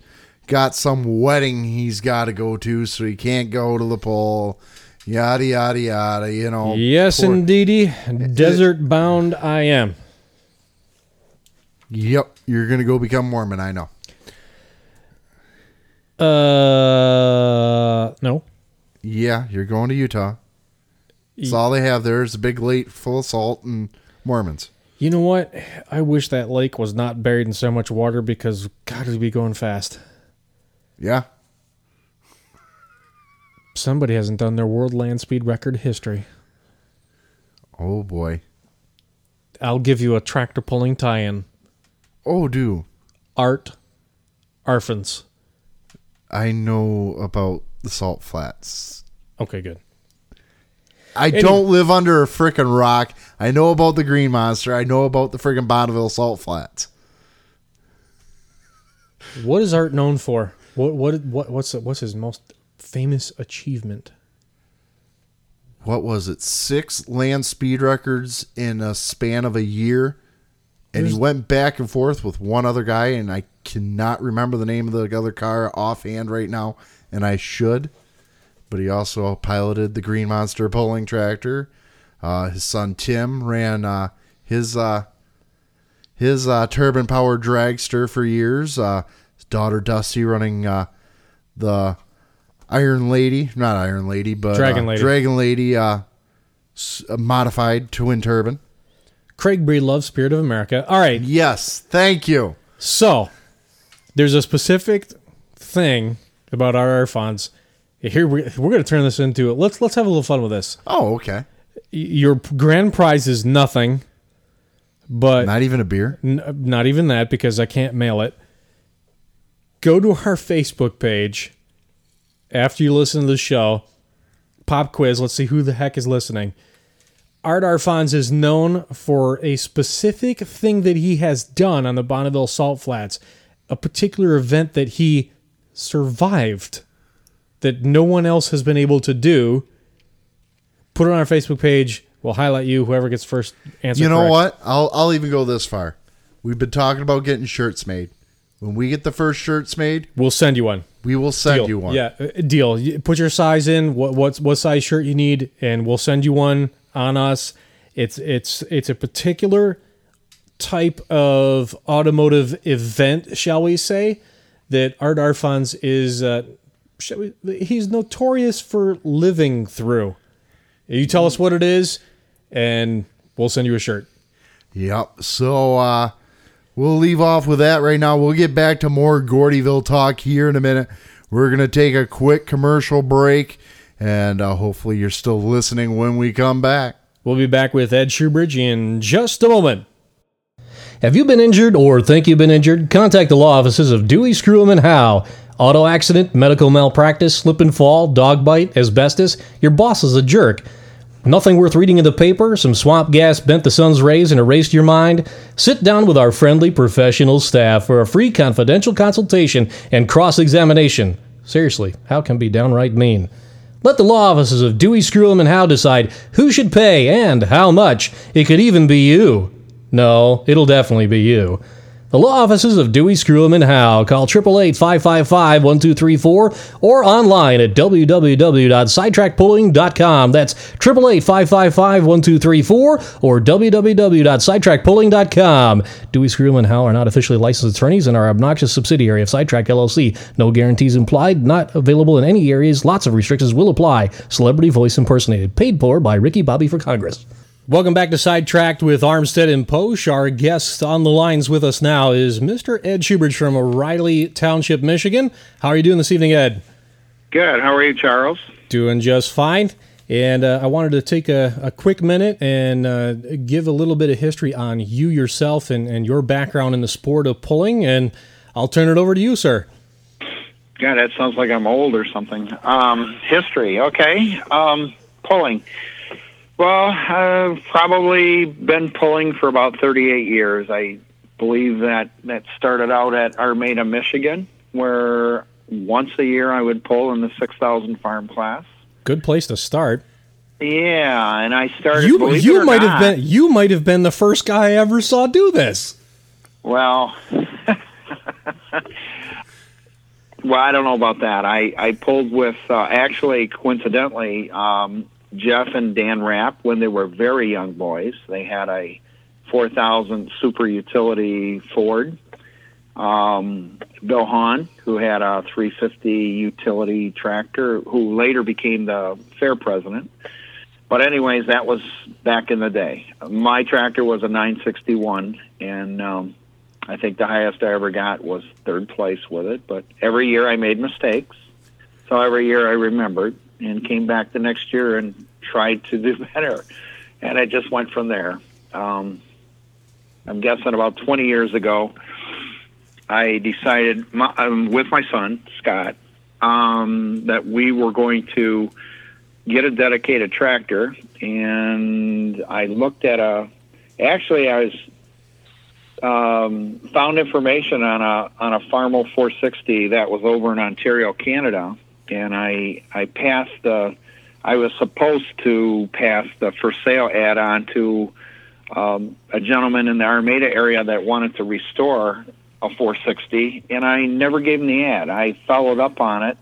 got some wedding he's got to go to, so he can't go to the pole. Yada yada yada. You know. Yes, poor- indeedy. Desert bound I am. Yep, you're gonna go become Mormon. I know. Uh, no. Yeah, you're going to Utah. It's all they have there is a big lake full of salt and Mormons. You know what? I wish that lake was not buried in so much water because God, it'd be going fast. Yeah. Somebody hasn't done their world land speed record history. Oh boy. I'll give you a tractor pulling tie-in. Oh, do Art Arfons. I know about the salt flats? Okay, good. I don't live under a frickin' rock. I know about the Green Monster. I know about the frickin' Bonneville salt flats. What is Art known for? What what what what's what's his most famous achievement? What was it? Six land speed records in a span of a year. And he went back and forth with one other guy, and I cannot remember the name of the other car offhand right now, and I should. But he also piloted the Green Monster pulling tractor. Uh, his son Tim ran uh, his uh, his uh, turbine powered dragster for years. Uh, his daughter Dusty running uh, the Iron Lady, not Iron Lady, but Dragon uh, Lady. Dragon Lady uh, s- uh, modified twin turbine. Craig Breedlove's Spirit of America. All right, Yes, thank you. So, there's a specific thing about Arfons. Here we, we're going to turn this into. Let's let's have a little fun with this. Oh, okay. Y- Your grand prize is nothing, but Not even a beer. n- not even that because I can't mail it. Go to our Facebook page after you listen to the show. Pop quiz. Let's see who the heck is listening. Art Arfons is known for a specific thing that he has done on the Bonneville Salt Flats, a particular event that he survived that no one else has been able to do. Put it on our Facebook page. We'll highlight you. Whoever gets first answer. You know correct. what? I'll I'll even go this far. We've been talking about getting shirts made. When we get the first shirts made, We'll send you one. we will send deal. you one. Yeah, uh, deal. You Put your size in, what what what size shirt you need, and we'll send you one on us. It's it's it's a particular type of automotive event, shall we say, that Art Arfons is. Uh, shall we, he's notorious for living through. You tell us what it is, and we'll send you a shirt. Yep. So uh we'll leave off with that right now. We'll get back to more Gordyville talk here in a minute. We're gonna take a quick commercial break, and uh, hopefully you're still listening when we come back. We'll be back with Ed Shoobridge in just a moment. Have you been injured or think you've been injured? Contact the law offices of Dewey, Screwham, and Howe. Auto accident, medical malpractice, slip and fall, dog bite, asbestos. Your boss is a jerk. Nothing worth reading in the paper? Some swamp gas bent the sun's rays and erased your mind? Sit down with our friendly professional staff for a free confidential consultation and cross examination. Seriously, how can be downright mean? Let the law offices of Dewey, Screwham, and Howe decide who should pay and how much. It could even be you. No, it'll definitely be you. The law offices of Dewey, Screwham, and Howe. Call 888-555-1234 or online at www.sidetrackpulling.com. That's 888-555-1234 or www.sidetrackpulling.com. Dewey, Screwham, and Howe are not officially licensed attorneys and are obnoxious subsidiary of Sidetrack LLC. No guarantees implied, not available in any areas. Lots of restrictions will apply. Celebrity voice impersonated. Paid for by Ricky Bobby for Congress. Welcome back to Sidetracked with Armstead and Posh. Our guest on the lines with us now is Mr. Ed Shoobridge from O'Reilly Township, Michigan. How are you doing this evening, Ed? Good. How are you, Charles? Doing just fine. And uh, I wanted to take a, a quick minute and uh, give a little bit of history on you yourself and, and your background in the sport of pulling. And I'll turn it over to you, sir. God, that sounds like I'm old or something. Um, history. Okay. Um, pulling. Well, I've probably been pulling for about 38 years. I believe that that started out at Armada, Michigan, where once a year I would pull in the 6,000 farm class. Good place to start. Yeah, and I started. You you might not- have been you might have been the first guy I ever saw do this. Well, well, I don't know about that. I I pulled with uh, actually coincidentally um, Jeff and Dan Rapp when they were very young boys. They had a 4000 super utility Ford. Um, Bill Hahn, who had a 350 utility tractor, who later became the fair president. But anyways, that was back in the day. My tractor was a 961, and um, I think the highest I ever got was third place with it. But every year I made mistakes, so every year I remembered and came back the next year and tried to do better, and I just went from there. Um, I'm guessing about 20 years ago, I decided my, um, with my son Scott um, that we were going to get a dedicated tractor, and I looked at a. Actually, I was um, found information on a on a Farmall 460 that was over in Ontario, Canada, and I I passed the. I was supposed to pass the for sale ad on to um, a gentleman in the Armada area that wanted to restore a 460, and I never gave him the ad. I followed up on it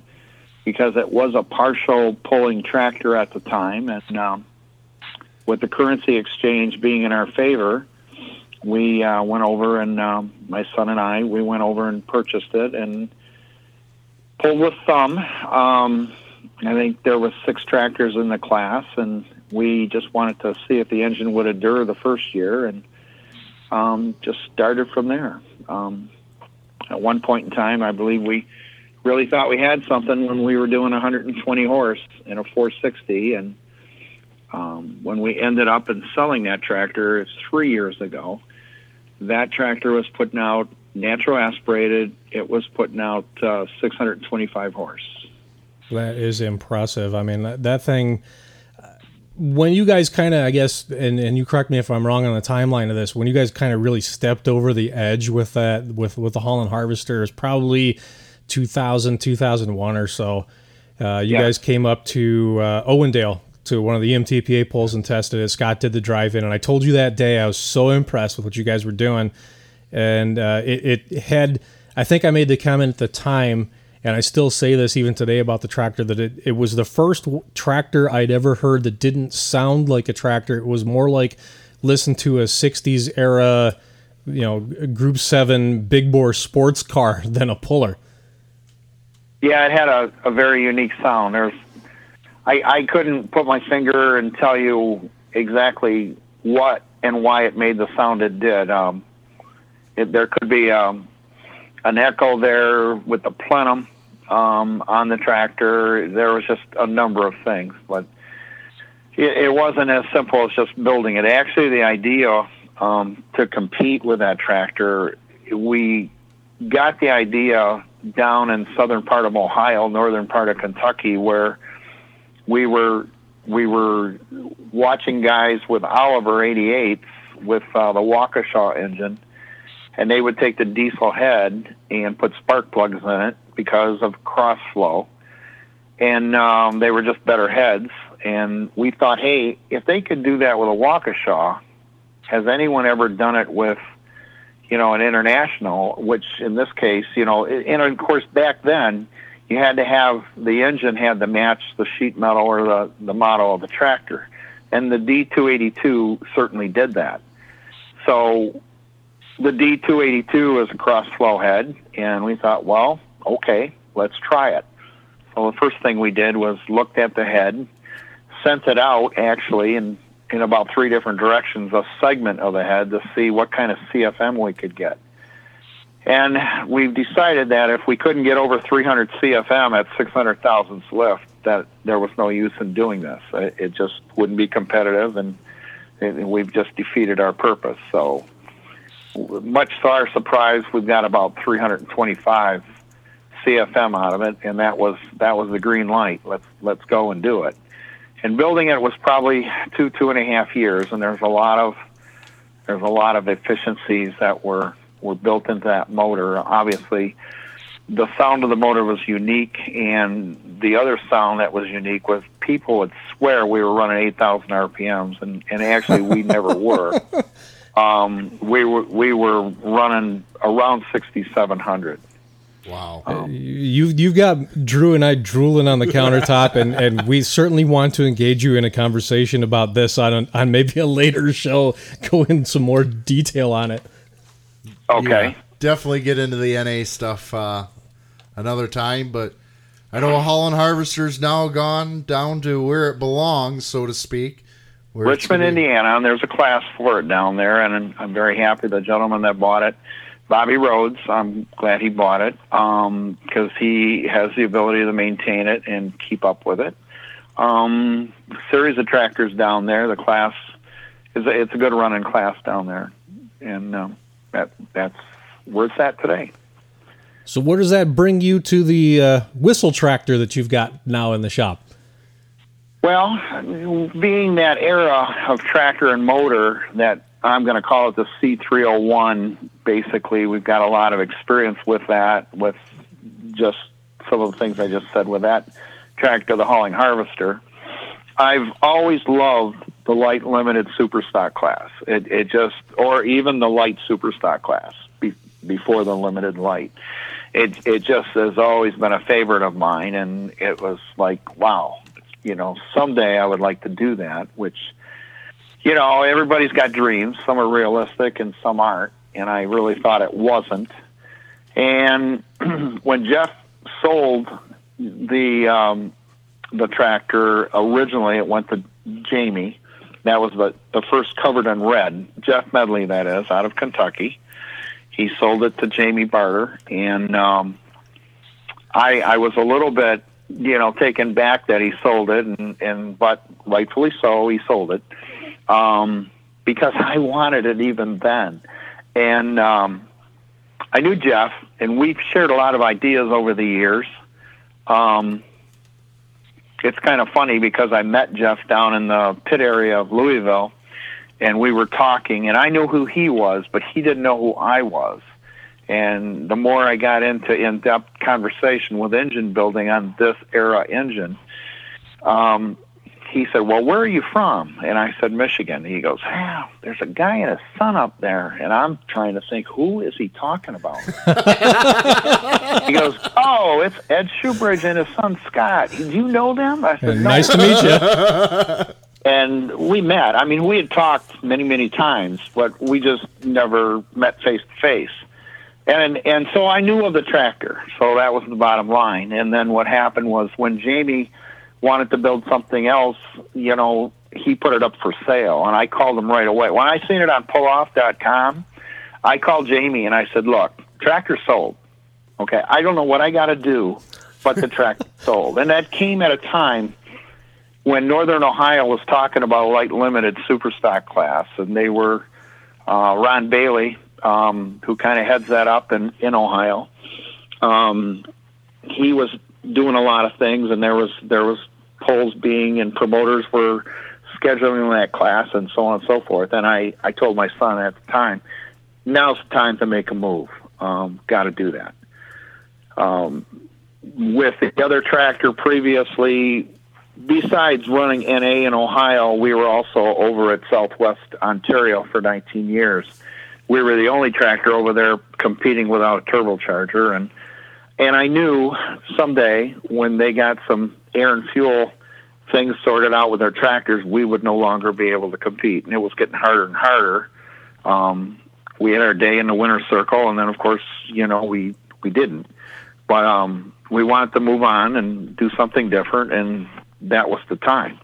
because it was a partial pulling tractor at the time, and um, with the currency exchange being in our favor, we uh, went over and um, my son and I we went over and purchased it and pulled with thumb. Um, I think there was six tractors in the class, and we just wanted to see if the engine would endure the first year, and um, just started from there. Um, at one point in time, I believe we really thought we had something when we were doing 120 horse in a 460, and um, when we ended up in selling that tractor three years ago, that tractor was putting out natural aspirated. It was putting out uh, 625 horse. That is impressive. I mean, that, that thing. uh, When you guys kind of, I guess, and, and you correct me if I'm wrong on the timeline of this. When you guys kind of really stepped over the edge with that, with with the Holland Harvester, is probably 2000, 2001 or so. Uh, you Yeah. guys came up to uh, Owendale to one of the MTPA polls and tested it. Scott did the drive-in, and I told you that day I was so impressed with what you guys were doing, and uh, it, it had. I think I made the comment at the time, and I still say this even today about the tractor that it, it was the first w- tractor I'd ever heard that didn't sound like a tractor. It was more like listen to a '60s era, you know, Group Seven big bore sports car than a puller. Yeah, it had a, a very unique sound. There's, I, I couldn't put my finger and tell you exactly what and why it made the sound it did. Um, it, there could be um, an echo there with the plenum um, on the tractor. There was just a number of things, but it, it wasn't as simple as just building it. Actually, the idea um, to compete with that tractor, we got the idea down in southern part of Ohio, northern part of Kentucky, where we were we were watching guys with Oliver 88s with uh, the Waukesha engine, and they would take the diesel head and put spark plugs in it because of cross flow, and um, they were just better heads. And we thought, hey, if they could do that with a Waukesha, has anyone ever done it with you know, an international, which in this case, you know, and of course back then you had to have the engine had to match the sheet metal or the, the model of the tractor. And the D282 certainly did that. So the D282 is a cross flow head, and we thought, well, okay, let's try it. So the first thing we did was looked at the head, sent it out actually, and in about three different directions a segment of the head to see what kind of CFM we could get. And we've decided that if we couldn't get over 300 CFM at 600 thousandths lift, that there was no use in doing this. It just wouldn't be competitive, and we've just defeated our purpose. So, much to our surprise, we've got about 325 CFM out of it, and that was that was the green light. Let's let's go and do it. and building it was probably two two and a half years, and there's a lot of there's a lot of efficiencies that were were built into that motor. Obviously, the sound of the motor was unique, and the other sound that was unique was people would swear we were running 8,000 RPMs, and, and actually we never were. Um, we were we were running around 6,700. Wow. You've you've got Drew and I drooling on the countertop, and, and we certainly want to engage you in a conversation about this on on maybe a later show. Go in some more detail on it. Okay. Yeah, definitely get into the NA stuff uh, another time, but I know Holland Harvester's now gone down to where it belongs, so to speak. Where Richmond, Indiana, and there's a class for it down there, and I'm- I'm very happy the gentleman that bought it, Bobby Rhodes. I'm glad he bought it because he has the ability to maintain it and keep up with it. Um, series of tractors down there. The class is a, it's a good running class down there, and um, that that's where it's at today. So where does that bring you to the uh, whistle tractor that you've got now in the shop? Well, being that era of tractor and motor that I'm going to call it the C301, basically, we've got a lot of experience with that, with just some of the things I just said with that tractor, the hauling harvester. I've always loved the light limited super stock class. It, it just, or even the light super stock class be, before the limited light. It, it just has always been a favorite of mine, and it was like, wow, you know, someday I would like to do that, which, you know, everybody's got dreams. Some are realistic and some aren't. And I really thought it wasn't. And when Jeff sold the um, the tractor originally, it went to Jamie. That was the the first covered in red. Jeff Medley, that is, out of Kentucky. He sold it to Jamie Barter, and um, I I was a little bit you know taken back that he sold it, and and but rightfully so, he sold it um, because I wanted it even then, and um, I knew Jeff, and we've shared a lot of ideas over the years. Um, it's kind of funny because I met Jeff down in the pit area of Louisville, and we were talking, and I knew who he was, but he didn't know who I was. And the more I got into in-depth conversation with engine building on this era engine, um, he said, "Well, where are you from?" And I said, "Michigan." He goes, "Ah, there's a guy and his son up there," and I'm trying to think, who is he talking about? he goes, "Oh, it's Ed Shoobridge and his son Scott. Do you know them?" I said, "No." nice to meet you. and we met. I mean, we had talked many, many times, but we just never met face to face. And and so I knew of the tractor, so that was the bottom line. And then what happened was when Jamie wanted to build something else, you know, he put it up for sale, and I called him right away. When I seen it on pulloff.com, I called Jamie and I said, "Look, tractor sold. Okay, I don't know what I got to do, but the tractor sold." And that came at a time when Northern Ohio was talking about light limited super stock class, and they were uh, Ron Bailey, um, who kind of heads that up in in Ohio. Um, he was doing a lot of things, and there was there was polls being and promoters were scheduling that class and so on and so forth. And I I told my son at the time, now's the time to make a move. Um, Got to do that. Um, with the other tractor previously, besides running NA in Ohio, we were also over at Southwest Ontario for 19 years. We were the only tractor over there competing without a turbocharger, and and I knew someday when they got some air and fuel things sorted out with their tractors, we would no longer be able to compete, and it was getting harder and harder. Um, we had our day in the winter circle, and then of course, you know, we we didn't. But um, we wanted to move on and do something different, and that was the time.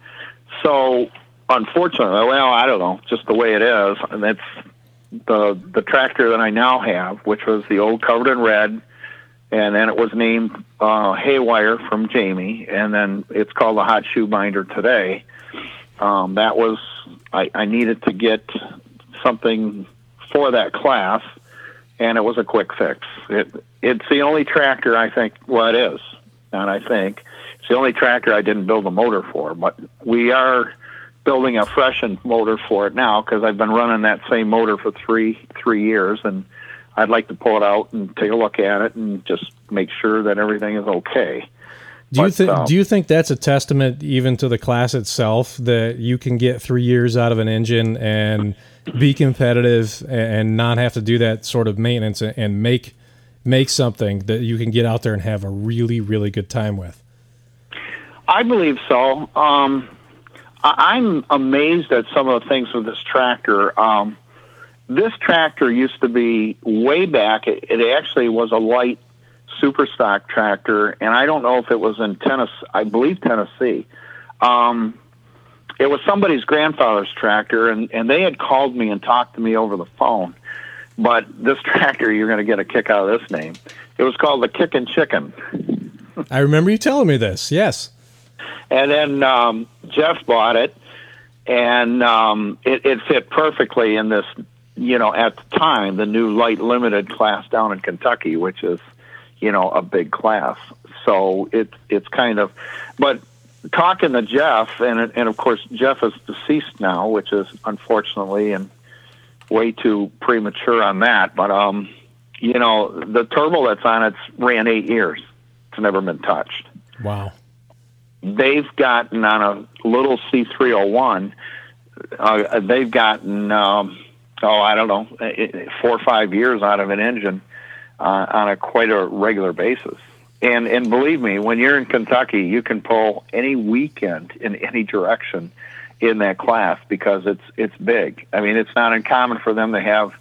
So, unfortunately, well, I don't know, just the way it is, and that's the the tractor that I now have, which was the old covered in red, and then it was named uh, Haywire from Jamie, and then it's called the Hot Shoe Binder today. Um, that was I, I needed to get something for that class, and it was a quick fix. It it's the only tractor I think. Well, it is, and I think it's the only tractor I didn't build a motor for, but we are building a freshened motor for it now because I've been running that same motor for three three years, and I'd like to pull it out and take a look at it and just make sure that everything is okay. Do you think um, do you think that's a testament even to the class itself that you can get three years out of an engine and be competitive and not have to do that sort of maintenance and- make make something that you can get out there and have a really really good time with? I believe so. Um, I'm amazed at some of the things with this tractor. Um, this tractor used to be way back. It, it actually was a light super stock tractor, and I don't know if it was in Tennessee. I believe Tennessee. Um, it was somebody's grandfather's tractor, and, and they had called me and talked to me over the phone. But this tractor, you're going to get a kick out of this name. It was called the Kickin' Chicken. I remember you telling me this. Yes. And then um, Jeff bought it, and um, it, it fit perfectly in this, you know, at the time, the new light limited class down in Kentucky, which is, you know, a big class. So it, it's kind of, but talking to Jeff, and, and of course, Jeff is deceased now, which is unfortunately and way too premature on that. But, um, you know, the turbo that's on it's ran eight years. It's never been touched Wow. They've gotten on a little C301, uh, they've gotten, um, oh, I don't know, eh, four or five years out of an engine uh, on a quite a regular basis. And and believe me, when you're in Kentucky, you can pull any weekend in any direction in that class because it's it's big. I mean, it's not uncommon for them to have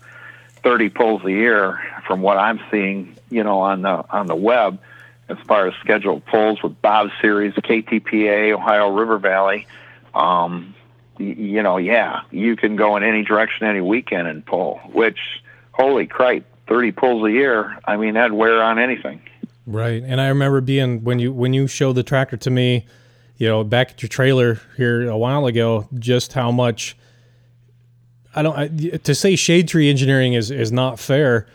30 pulls a year, from what I'm seeing, you know, on the on the web as far as scheduled pulls with Bob Series, KTPA, Ohio River Valley. Um, y- you know, yeah, you can go in any direction any weekend and pull. Which, holy cripe, thirty pulls a year. I mean, that'd wear on anything. Right. And I remember being when you when you showed the tractor to me, you know, back at your trailer here a while ago, just how much I don't I, to say shade tree engineering is is not fair,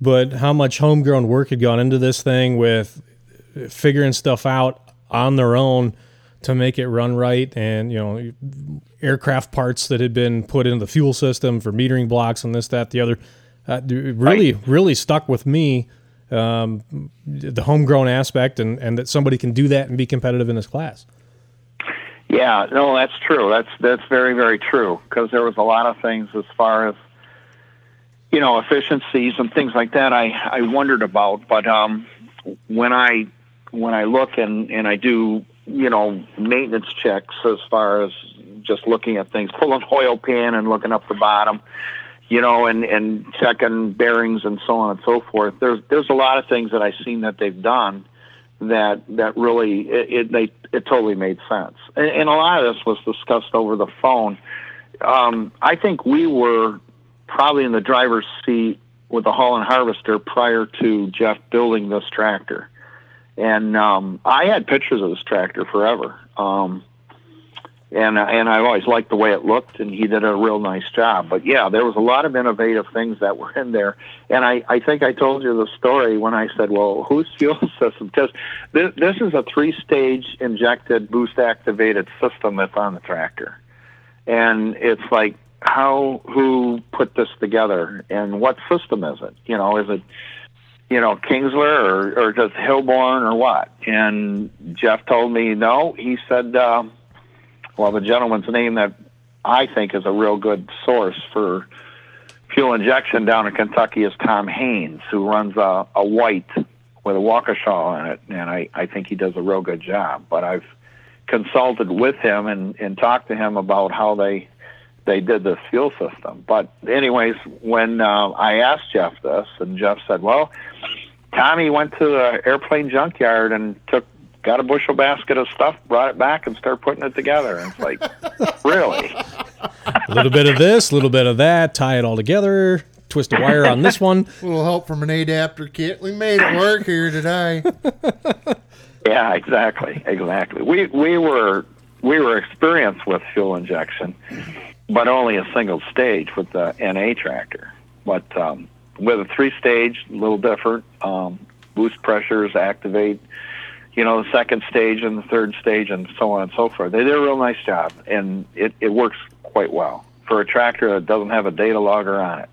but how much homegrown work had gone into this thing with figuring stuff out on their own to make it run right and you know aircraft parts that had been put into the fuel system for metering blocks and this that the other uh, really really stuck with me um, the homegrown aspect and, and that somebody can do that and be competitive in this class. Yeah, no, that's true. That's that's very very true because there was a lot of things as far as you know efficiencies and things like that. I I wondered about, but um, when I when I look and and I do you know maintenance checks as far as just looking at things, pulling oil pan and looking up the bottom, you know, and and checking bearings and so on and so forth. There's there's a lot of things that I've seen that they've done that that really it, it they it totally made sense, and, and a lot of this was discussed over the phone. Um, I think we were probably in the driver's seat with the Holland Harvester prior to Jeff building this tractor, and um, I had pictures of this tractor forever. Um, and and I always liked the way it looked, and he did a real nice job. But yeah, there was a lot of innovative things that were in there, and I I think I told you the story when I said, well, whose fuel system? Because this this is a three stage injected boost activated system that's on the tractor, and it's like how who put this together and what system is it? You know, is it you know, Kinsler or, or just Hilborn or what? And Jeff told me no. He said, uh, well, the gentleman's name that I think is a real good source for fuel injection down in Kentucky is Tom Haynes, who runs a, a white with a Waukesha in it, and I, I think he does a real good job. But I've consulted with him and, and talked to him about how they they did this fuel system. But anyways, when uh, I asked Jeff this, and Jeff said, "Well, Tommy went to the airplane junkyard and took got a bushel basket of stuff, brought it back, and started putting it together." And it's like, really? A little bit of this, a little bit of that, tie it all together, twist a wire on this one. A little help from an adapter kit. We made it work here today. Yeah, exactly, exactly. We we were we were experienced with fuel injection, but only a single stage with the NA tractor. But um, with a three stage, a little different. Um, boost pressures activate, you know, the second stage and the third stage and so on and so forth. They did a real nice job, and it, it works quite well for a tractor that doesn't have a data logger on it.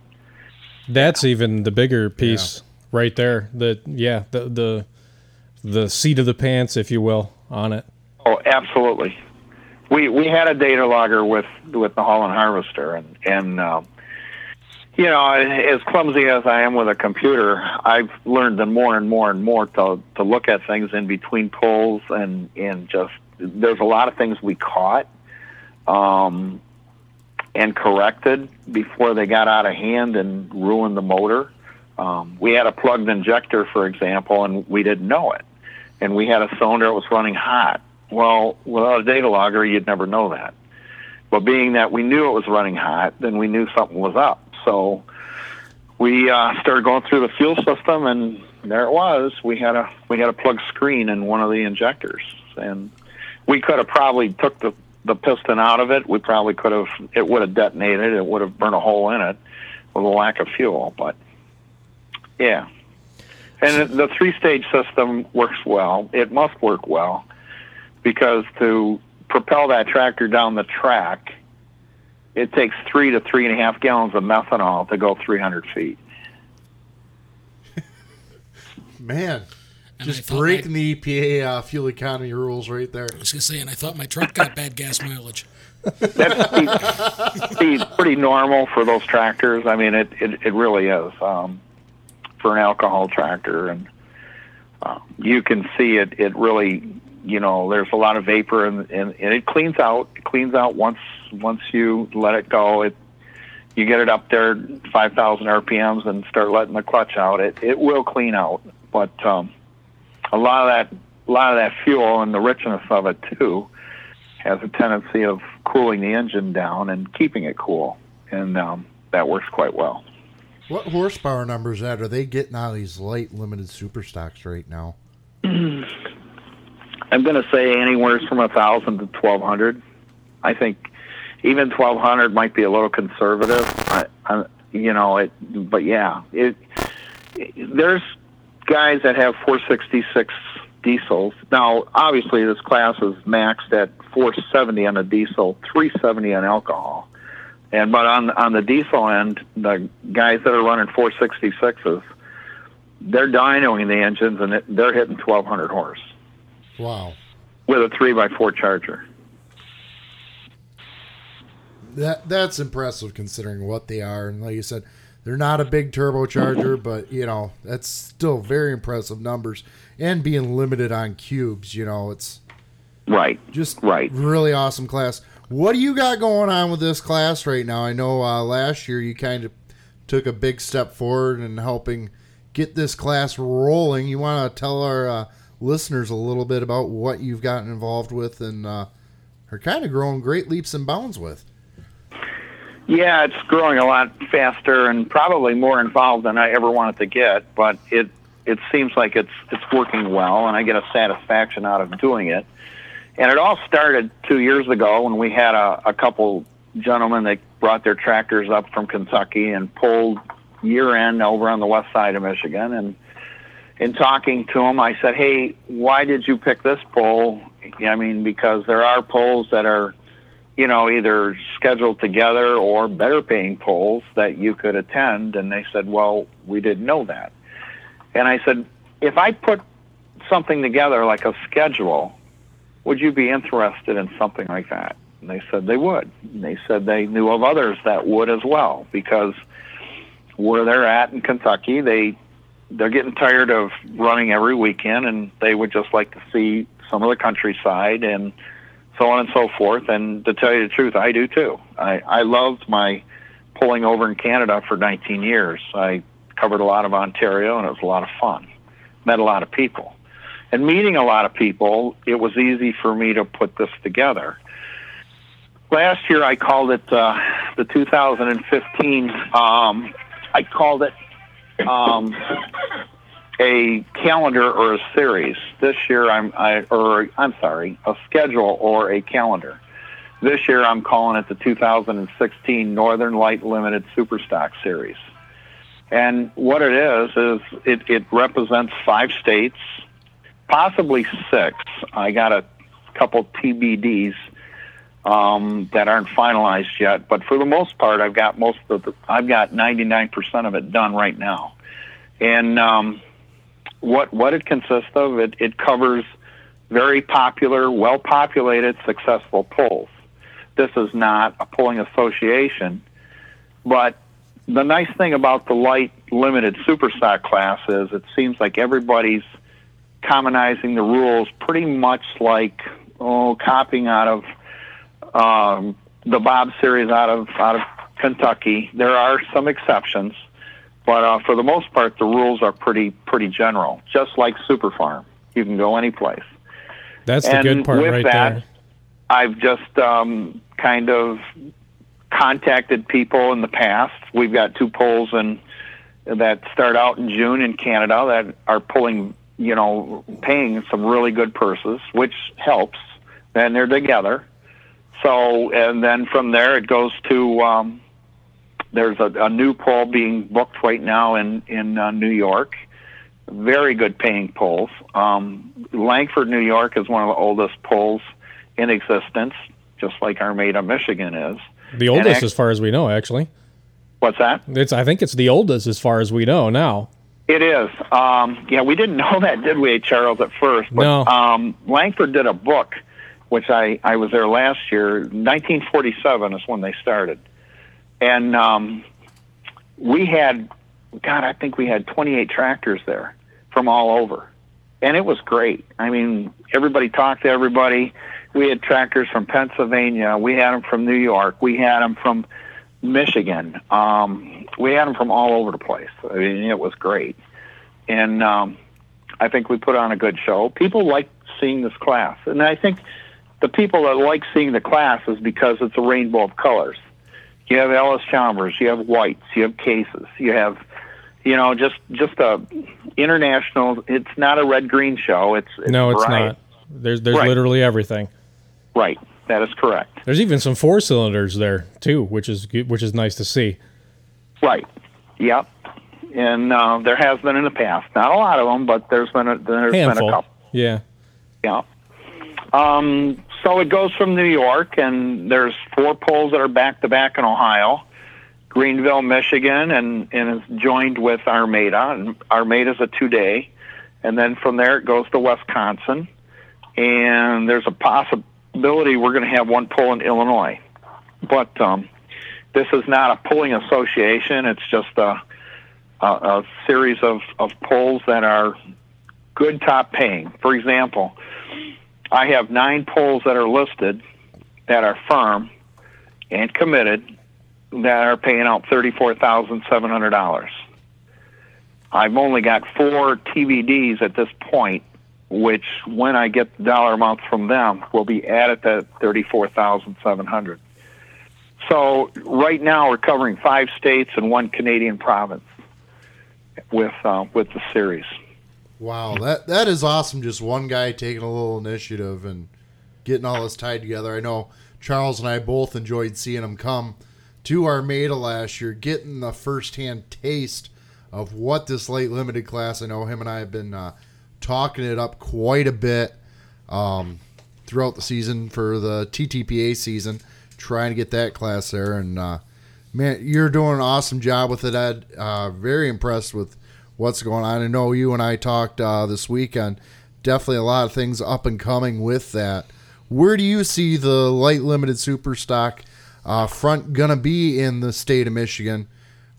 That's even the bigger piece right there. The yeah, the the the seat of the pants, if you will, on it. Oh, absolutely. We we had a data logger with with the Holland Harvester, and and uh, you know, as clumsy as I am with a computer, I've learned the more and more and more to to look at things in between pulls and and just there's a lot of things we caught. Um, and corrected before they got out of hand and ruined the motor. Um, we had a plugged injector, for example, and we didn't know it. And we had a cylinder that was running hot. Well, without a data logger, you'd never know that. But being that we knew it was running hot, then we knew something was up. So we uh, started going through the fuel system, and there it was. We had a we had a plug screen in one of the injectors, and we could have probably took the the piston out of it, we probably could have. It would have detonated. It would have burned a hole in it with a lack of fuel. But yeah, and the three-stage system works well. It must work well because to propel that tractor down the track, it takes three to three and a half gallons of methanol to go 300 feet. Man, just breaking my, the EPA uh, fuel economy rules right there. I was going to say, and I thought my truck got bad gas mileage. That's pretty, pretty normal for those tractors. I mean, it, it, it really is um, for an alcohol tractor. And uh, you can see it, it really, you know, there's a lot of vapor and, and, and it cleans out. It cleans out once once you let it go. It you get it up there 5,000 RPMs and start letting the clutch out. It it will clean out, but um, a lot of that a lot of that fuel and the richness of it too has a tendency of cooling the engine down and keeping it cool, and um, that works quite well. What horsepower numbers that are they getting out of these light limited super stocks right now? I'm going to say anywhere from a thousand to twelve hundred. I think even twelve hundred might be a little conservative. I, I, you know it, but yeah, it, there's guys that have 466 diesels. Now, obviously, this class is maxed at 470 on a diesel, 370 on alcohol. And but on on the diesel end, the guys that are running 466s, they're dynoing the engines and they're hitting 1200 horse. Wow. With a three by four charger. That that's impressive considering what they are, and like you said, they're not a big turbocharger, but you know that's still very impressive numbers. And being limited on cubes, you know, it's right. Just right. Really awesome class. What do you got going on with this class right now? I know uh, last year you kind of took a big step forward in helping get this class rolling. You want to tell our uh, listeners a little bit about what you've gotten involved with and uh, are kind of growing great leaps and bounds with. Yeah, it's growing a lot faster and probably more involved than I ever wanted to get, but it it seems like it's it's working well, and I get a satisfaction out of doing it. And it all started two years ago when we had a, a couple gentlemen that brought their tractors up from Kentucky and pulled year end over on the west side of Michigan. And in talking to them, I said, "Hey, why did you pick this pull?" I mean, because there are pulls that are you know, either scheduled together or better paying polls that you could attend. And they said, well, we didn't know that. And I said, if I put something together like a schedule, would you be interested in something like that? And they said they would. And they said they knew of others that would as well because where they're at in Kentucky, they they're getting tired of running every weekend and they would just like to see some of the countryside and so on and so forth. And to tell you the truth, I do too. I, I loved my pulling over in Canada for 19 years. I covered a lot of Ontario, and it was a lot of fun. Met a lot of people. And meeting a lot of people, it was easy for me to put this together. Last year, I called it uh, the 2015. Um, I called it um, a calendar or a series. This year I'm I or I'm sorry, a schedule or a calendar. This year I'm calling it the 2016 Northern Light Limited Superstock Series. And what it is is it, it represents five states possibly six. I got a couple TBDs um, that aren't finalized yet, but for the most part, I've got most of the. I've got 99% of it done right now, and um, what what it consists of, it it covers very popular, well populated, successful pulls. This is not a pulling association, but the nice thing about the light limited super stock class is it seems like everybody's commonizing the rules pretty much like oh copying out of um, the Bob series out of out of Kentucky. There are some exceptions, but uh, for the most part, the rules are pretty pretty general. Just like Super Farm, you can go any place. That's the good part with right that, there. I've just um, kind of contacted people in the past. We've got two polls and that start out in June in Canada that are pulling, you know, paying some really good purses, which helps. And they're together. So, and then from there it goes to um, there's a, a new poll being booked right now in in uh, New York. Very good paying polls. Um, Langford, New York, is one of the oldest polls in existence, just like Armada, Michigan is. The oldest, act- as far as we know, actually. What's that? It's. I think it's the oldest, as far as we know now. It is. Um, yeah, we didn't know that, did we, Charles, at first? But No. um, Langford did a book, which I, I was there last year. 1947 is when they started. And um, we had, God, I think we had 28 tractors there from all over. And it was great. I mean, everybody talked to everybody. We had tractors from Pennsylvania. We had them from New York. We had them from Michigan. Um, we had them from all over the place. I mean, it was great, and um, I think we put on a good show. People like seeing this class, and I think the people that like seeing the class is because it's a rainbow of colors. You have Allis Chalmers, you have whites, you have cases, you have, you know, just just a international. It's not a red green show. It's, it's no, it's variety. not. There's there's Right. literally everything. Right, that is correct. There's even some four cylinders there too, which is which is nice to see. Right. Yep. And uh, there has been in the past. Not a lot of them, but there's been a, there's been a Handful. couple. Yeah. Yeah. Um, so it goes from New York, and there's four polls that are back to back in Ohio. Greenville, Michigan, and, and is joined with Armada. And Armada's a two day. And then from there it goes to Wisconsin. And there's a possibility we're going to have one poll in Illinois. But um, this is not a polling association, it's just a, a, a series of, of polls that are good top paying. For example, I have nine polls that are listed that are firm and committed that are paying out thirty-four thousand seven hundred dollars. I've only got four TBDs at this point, which, when I get the dollar amounts from them, will be added to thirty-four thousand seven hundred. So right now we're covering five states and one Canadian province with uh, with the series. Wow, that that is awesome. Just one guy taking a little initiative and getting all this tied together. I know Charles and I both enjoyed seeing him come to Armada last year, getting the firsthand taste of what this late limited class. I know him and I have been uh, talking it up quite a bit um, throughout the season for the TTPA season, trying to get that class there. And uh, man, you're doing an awesome job with it, Ed. Uh, very impressed with what's going on. I know you and I talked uh, this weekend. Definitely a lot of things up and coming with that. Where do you see the light limited super stock uh, front gonna be in the state of Michigan,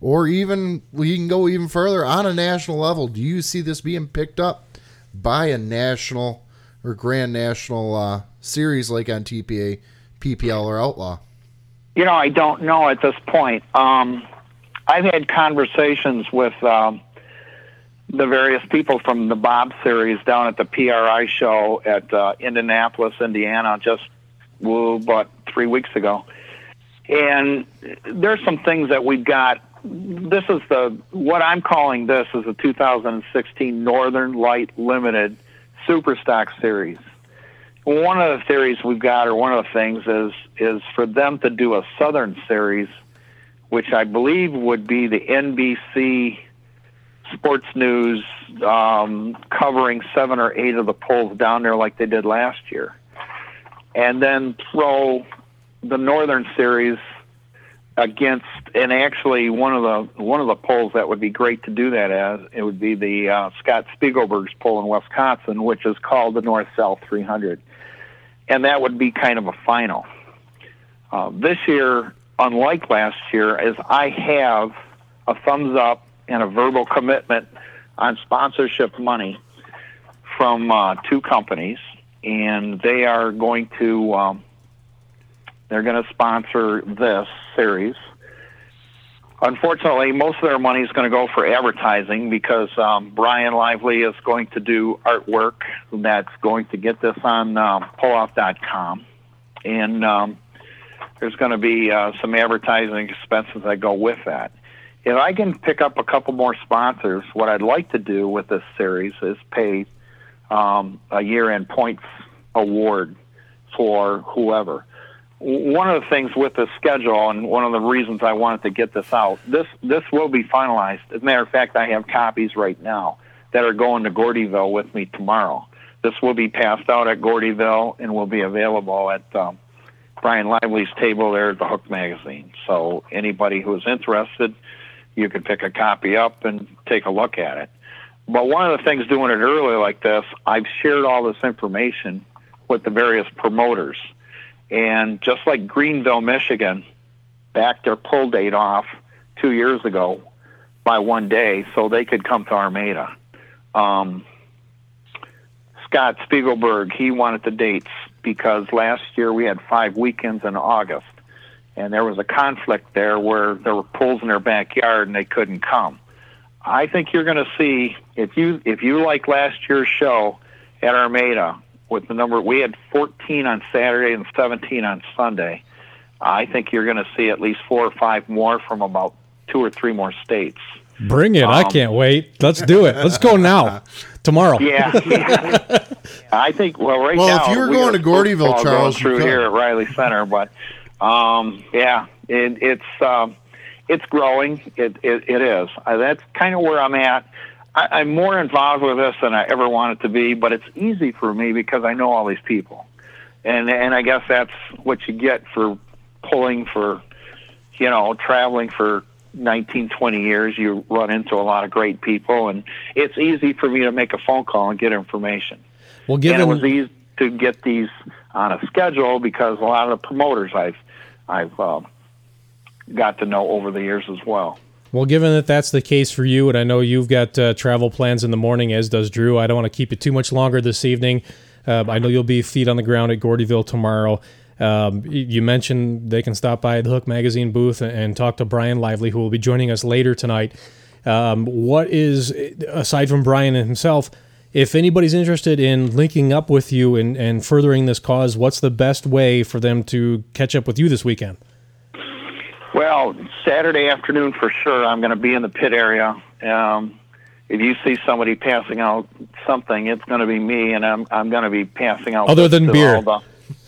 or even we can go even further on a national level? Do you see this being picked up by a national or grand national uh, series like NTPA, PPL, or Outlaw? You know, I don't know at this point. Um, I've had conversations with um, the various people from the Bob series down at the PRI show at uh, Indianapolis, Indiana, just woo, about three weeks ago. And there's some things that we've got. This is the what I'm calling this is the 2016 Northern Light Limited Super Stock Series. One of the theories we've got, or one of the things, is is for them to do a Southern Series, which I believe would be the NBC sports news um, covering seven or eight of the polls down there like they did last year, and then throw the Northern Series against and actually one of the one of the polls that would be great to do that as it would be the uh, Scott Spiegelberg's poll in Wisconsin, which is called the North South 300, and that would be kind of a final. Uh, this year, unlike last year, is I have a thumbs up and a verbal commitment on sponsorship money from uh, two companies, and they are going to. Um, they're going to sponsor this series. Unfortunately, most of their money is going to go for advertising because um, Bryan Lively is going to do artwork that's going to get this on um, pulloff.com. And um, there's going to be uh, some advertising expenses that go with that. If I can pick up a couple more sponsors, what I'd like to do with this series is pay um, a year end points award for whoever one of the things with the schedule, and one of the reasons I wanted to get this out, this this will be finalized. As a matter of fact, I have copies right now that are going to Gordyville with me tomorrow. This will be passed out at Gordyville and will be available at um, Bryan Lively's table there at the Hook magazine. So anybody who is interested, you can pick a copy up and take a look at it. But one of the things doing it early like this, I've shared all this information with the various promoters and just like Greenville, Michigan, backed their pull date off two years ago by one day so they could come to Armada. Um, Scott Spiegelberg, he wanted the dates because last year we had five weekends in August, and there was a conflict there where there were pools in their backyard and they couldn't come. I think you're going to see if you if you like last year's show at Armada, with the number we had 14 on Saturday and 17 on Sunday. I think you're going to see at least four or five more from about two or three more states. Bring it! Um, I can't wait. Let's do it. Let's go now. Tomorrow. Yeah, yeah. I think. Well, right well, now. Well, if you were going to Gordyville, Charles, through here at Riley Center, but um, yeah, it, it's um, it's growing. It it, it is. Uh, that's kind of where I'm at. I, I'm more involved with this than I ever wanted to be, but it's easy for me because I know all these people, and and I guess that's what you get for pulling for, you know, traveling for 19, 20 years. You run into a lot of great people, and it's easy for me to make a phone call and get information. Well, given and it was easy to get these on a schedule because a lot of the promoters I've I've uh, got to know over the years as well. Well, given that that's the case for you, and I know you've got uh, travel plans in the morning, as does Drew, I don't want to keep you too much longer this evening. Uh, I know you'll be feet on the ground at Gordyville tomorrow. Um, you mentioned they can stop by the Hook Magazine booth and, talk to Bryan Lively, who will be joining us later tonight. Um, what is, aside from Bryan himself, if anybody's interested in linking up with you and, and furthering this cause, what's the best way for them to catch up with you this weekend? Well, Saturday afternoon for sure. I'm going to be in the pit area. Um, if you see somebody passing out something, it's going to be me, and I'm I'm going to be passing out other than beer. All the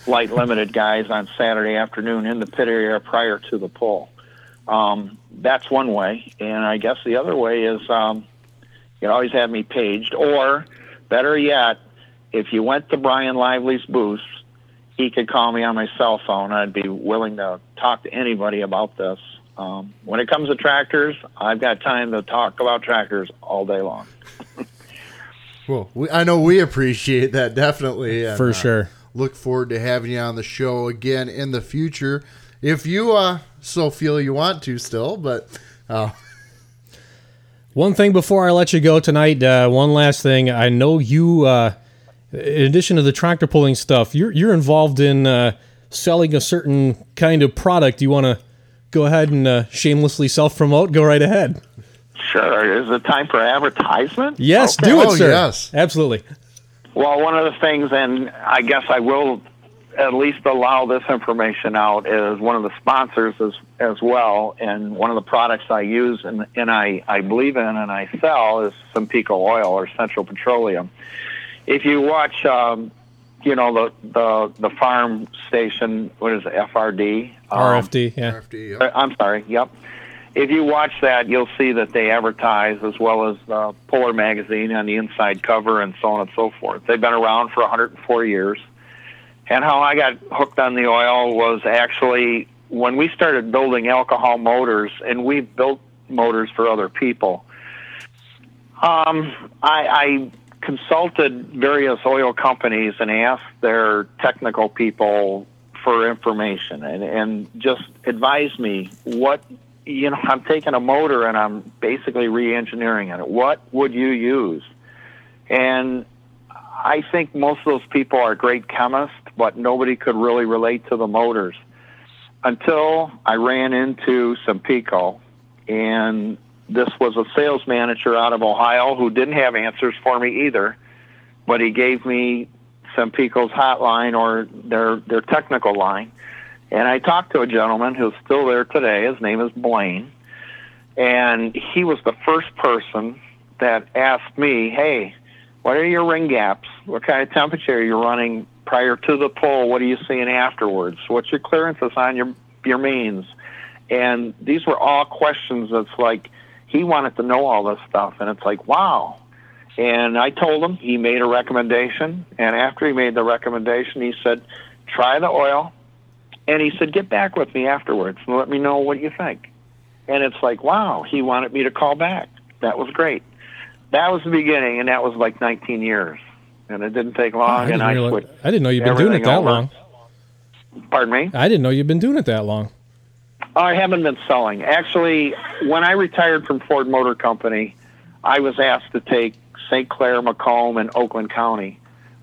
light limited guys on Saturday afternoon in the pit area prior to the pull. Um, that's one way, and I guess the other way is um, you can always have me paged, or better yet, if you went to Bryan Lively's booth he could call me on my cell phone. I'd be willing to talk to anybody about this. Um, when it comes to tractors, I've got time to talk about tractors all day long. well, we, I know we appreciate that definitely. And, For uh, sure. look forward to having you on the show again in the future, if you uh, so feel you want to still. But uh, one thing before I let you go tonight, uh, one last thing. I know you uh, in addition to the tractor pulling stuff, you're you're involved in uh, selling a certain kind of product. You want to go ahead and uh, shamelessly self promote? Go right ahead. Sure. Is it time for advertisement? Yes, okay. do it, oh, sir. Yes, absolutely. Well, one of the things, and I guess I will at least allow this information out, as one of the sponsors as as well, and one of the products I use and and I I believe in and I sell is Cenpeco oil or Central Petroleum if you watch, um, you know the the the farm station, what is it, FRD? Um, RFD, yeah. RFD, yep. I'm sorry, yep. if you watch that, you'll see that they advertise as well as uh, Puller Magazine on the inside cover and so on and so forth. They've been around for 104 years. And how I got hooked on the oil was actually when we started building alcohol motors, and we built motors for other people. Um, I, I consulted various oil companies and asked their technical people for information and, and just advise me what you know i'm taking a motor and i'm basically re-engineering it what would you use and i think most of those people are great chemists but nobody could really relate to the motors until i ran into Cenpeco, and this was a sales manager out of ohio who didn't have answers for me either but he gave me Cenpeco's hotline or their their technical line. And I talked to a gentleman who's still there today. His name is Blaine. And he was the first person that asked me, hey, what are your ring gaps? What kind of temperature are you running prior to the pull? What are you seeing afterwards? What's your clearances on your, your mains? And these were all questions that's like, he wanted to know all this stuff. And it's like, wow, and I told him, he made a recommendation. And after he made the recommendation, he said, try the oil. And he said, get back with me afterwards and let me know what you think. And it's like, wow, he wanted me to call back. That was great. That was the beginning, and that was like 19 years. And it didn't take long, I didn't and I I didn't know you've been doing it that over. long. Pardon me? I didn't know you've been doing it that long. I haven't been selling. Actually, when I retired from Ford Motor Company, I was asked to take St. Clair, Macomb, and Oakland County.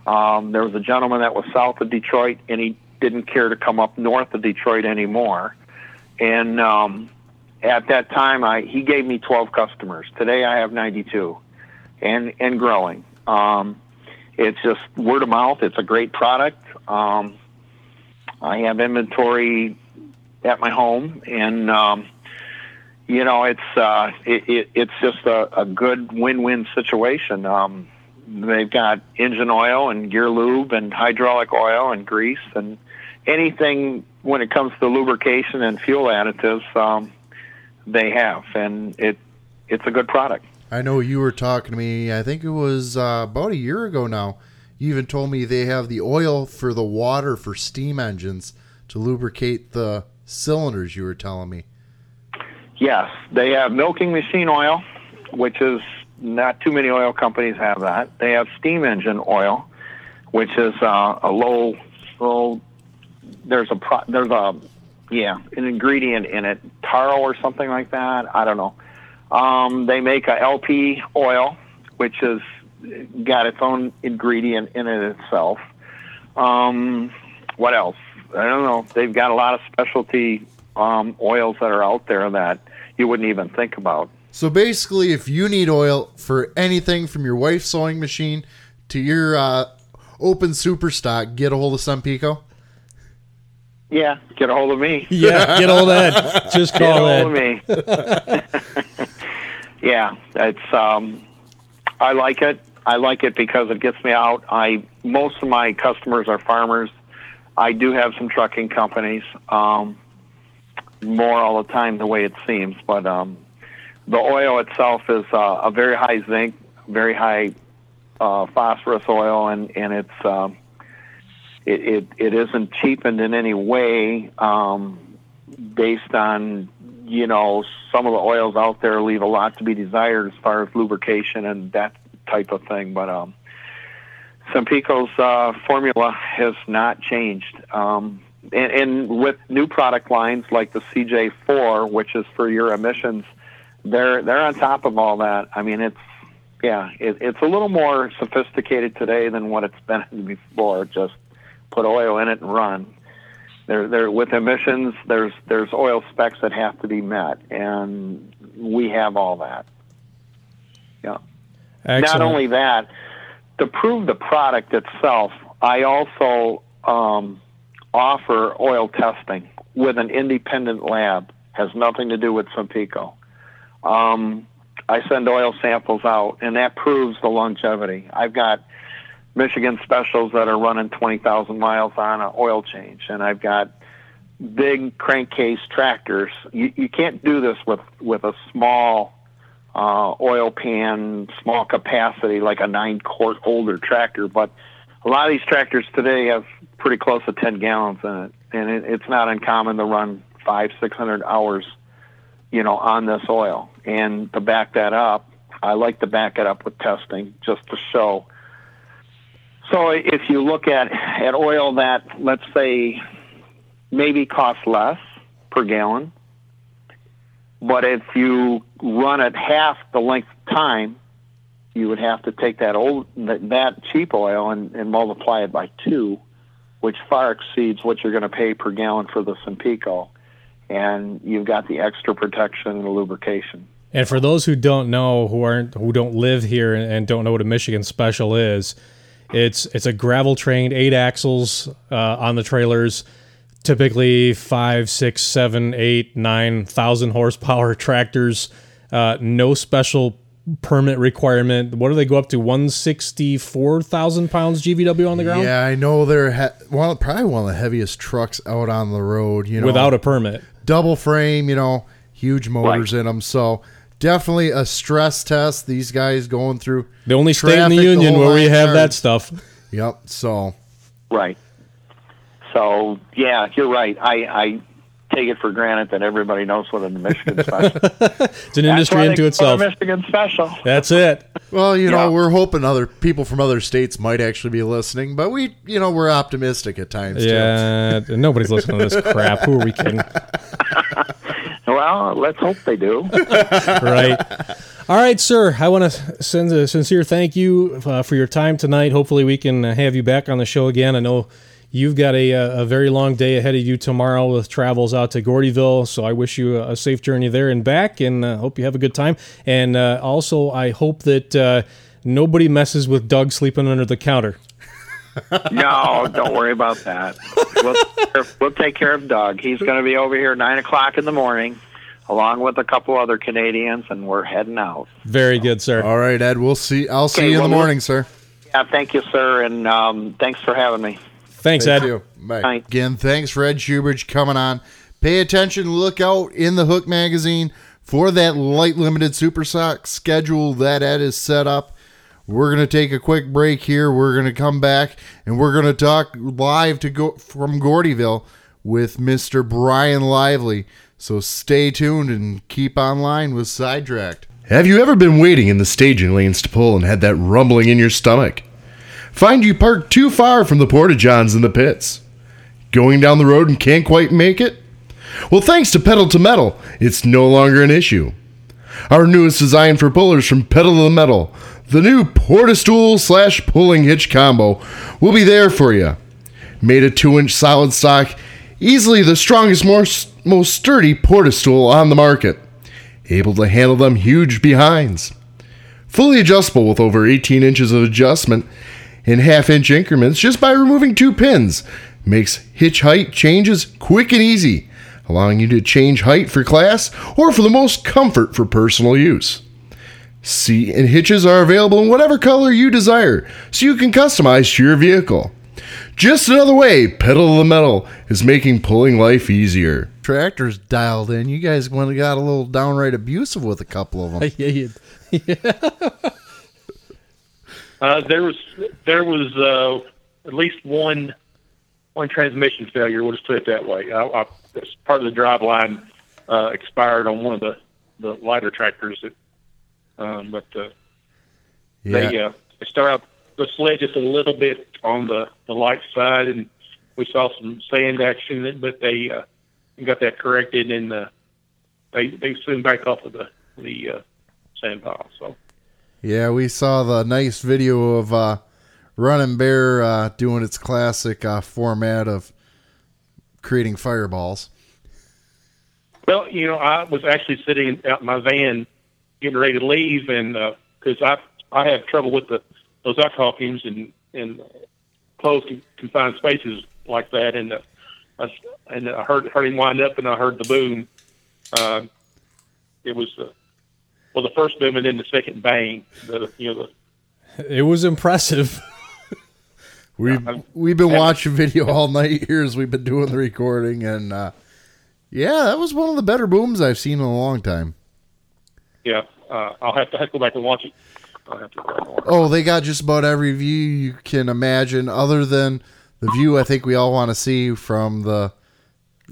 Um, there was a gentleman that was south of Detroit, and he didn't care to come up north of Detroit anymore. And um, at that time, I he gave me 12 customers. Today, I have 92, and and growing. Um, it's just word of mouth. It's a great product. Um, I have inventory at my home, and um, you know, it's uh, it, it, it's just a, a good win-win situation. Um, they've got engine oil and gear lube and hydraulic oil and grease and anything when it comes to lubrication and fuel additives. Um, they have, and it it's a good product. I know you were talking to me, I think it was uh, about a year ago now. You even told me they have the oil for the water for steam engines to lubricate the cylinders, you were telling me. Yes, they have milking machine oil, which is not too many oil companies have that. They have steam engine oil, which is uh, a low, low. There's a pro, there's a yeah an ingredient in it, taro or something like that. I don't know. Um, they make a LP oil, which has got its own ingredient in it itself. Um, what else? I don't know. They've got a lot of specialty um, oils that are out there that you wouldn't even think about. So basically, if you need oil for anything from your wife's sewing machine to your uh, open super stock, get a hold of Cenpeco. Yeah, get a hold of me. Yeah, get a hold of that. Just Get a call hold that. of me. yeah, it's um, I like it. I like it because it gets me out. I most of my customers are farmers. I do have some trucking companies. Um, more all the time the way it seems, but um, the oil itself is uh, a very high zinc, very high uh, phosphorus oil, and and it's um, it, it it isn't cheapened in any way um, based on you know some of the oils out there leave a lot to be desired as far as lubrication and that type of thing, but um, Cenpeco's uh, formula has not changed. Um, and, and with new product lines like the CJ4, which is for your emissions, they're they're on top of all that. I mean, it's yeah, it, it's a little more sophisticated today than what it's been before. Just put oil in it and run. There, there with emissions, there's there's oil specs that have to be met, and we have all that. Yeah. Excellent. Not only that, to prove the product itself, I also um, offer oil testing with an independent lab. Has nothing to do with Cenpeco. Um, I send oil samples out, and that proves the longevity. I've got Michigan specials that are running 20,000 miles on an oil change, and I've got big crankcase tractors, you, you can't do this with with a small uh, oil pan, small capacity like a nine quart older tractor. But a lot of these tractors today have pretty close to ten gallons in it, and it, it's not uncommon to run five, six hundred hours, you know, on this oil. And to back that up, I like to back it up with testing just to show. So if you look at at oil that let's say maybe costs less per gallon, but if you run it half the length of time, you would have to take that old that, cheap oil and, and multiply it by two, which far exceeds what you're going to pay per gallon for the Cenpeco, and you've got the extra protection and the lubrication. And for those who don't know, who aren't, who don't live here and don't know what a Michigan Special is, it's it's a gravel trained eight axles uh, on the trailers, typically five, six, seven, eight, nine thousand horsepower tractors. Uh, no special permit requirement. What do they go up to? One sixty four thousand pounds GVW on the ground. Yeah, I know they're he- one of- probably one of the heaviest trucks out on the road. You know, without a permit. double frame. You know, huge motors in them. So definitely a stress test. These guys going through The only state in the union whole where we nine have that stuff. Yep. So Right. So yeah, you're right. I, I take it for granted that everybody knows what a Michigan special. It's an industry into itself. Michigan special. That's it. well, you Yeah. know, we're hoping other people from other states might actually be listening, but we, you know, we're optimistic at times. too. Yeah, nobody's listening to this crap. Who are we kidding? Well, let's hope they do. right. All right, sir. I want to send a sincere thank you uh, for your time tonight. Hopefully, we can uh, have you back on the show again. I know you've got a, uh, a very long day ahead of you tomorrow with travels out to Gordyville. So I wish you a safe journey there and back, and uh, hope you have a good time. And uh, also, I hope that uh, nobody messes with Doug sleeping under the counter. No, don't worry about that. We'll, we'll take care of Doug. He's going to be over here nine o'clock in the morning, along with a couple other Canadians, and we're heading out. Very good, sir. All right, Ed. We'll see. I'll see Okay, you in the morning, sir. Yeah, thank you, sir, and um, thanks for having me. Thanks, Thank Ed. you. Bye. Bye. Again, thanks, Red Shoobridge, coming on. Pay attention. Look out in the Hook magazine for that light limited Super Stock schedule that Ed has set up. We're gonna take a quick break here. We're gonna come back and we're gonna talk live to go from Gordyville with Mr. Bryan Lively. So stay tuned and keep online with Sidetracked. Have you ever been waiting in the staging lanes to pull and had that rumbling in your stomach? Find you parked too far from the porta johns in the pits? Going down the road and can't quite make it? Well, thanks to Pedal to Metal, it's no longer an issue. Our newest design for pullers from Pedal to Metal, the new Porta Stool slash pulling hitch combo, will be there for you. Made a 2 inch solid stock, easily the strongest, most, most sturdy Porta Stool on the market. Able to handle them huge behinds. Fully adjustable with over 18 inches of adjustment in half inch increments just by removing two pins. Makes hitch height changes quick and easy, allowing you to change height for class or for the most comfort for personal use. Seat and hitches are available in whatever color you desire, so you can customize to your vehicle. Just another way Pedal to the Metal is making pulling life easier. Tractors dialed in. You guys went and got a little downright abusive with a couple of them. yeah, you- Uh, there was there was uh, at least one one transmission failure. We'll just put it that way. I, I, part of the drive line uh, expired on one of the, the lighter tractors. That, um, but uh, they uh, they start out the sled just a little bit on the, the light side, and we saw some sand action. But they uh, got that corrected, and uh, they they soon back off of the the uh, sand pile. So. Yeah, we saw the nice video of uh, Running Bear uh, doing its classic uh, format of creating fireballs. Well, you know, I was actually sitting out in my van, getting ready to leave, and because I I have trouble with the those alcohol fumes and and closed confined spaces like that, and uh, I, and I heard heard him wind up, and I heard the boom. Uh, it was uh, well the first boom and then the second bang. The you know the it was impressive. We've I'm- we've been watching video all night here as we've been doing the recording, and uh, yeah, that was one of the better booms I've seen in a long time. Yeah, uh, I'll have to, have to go back and watch it. I'll have to go back and watch. Oh, they got just about every view you can imagine, other than the view I think we all want to see from the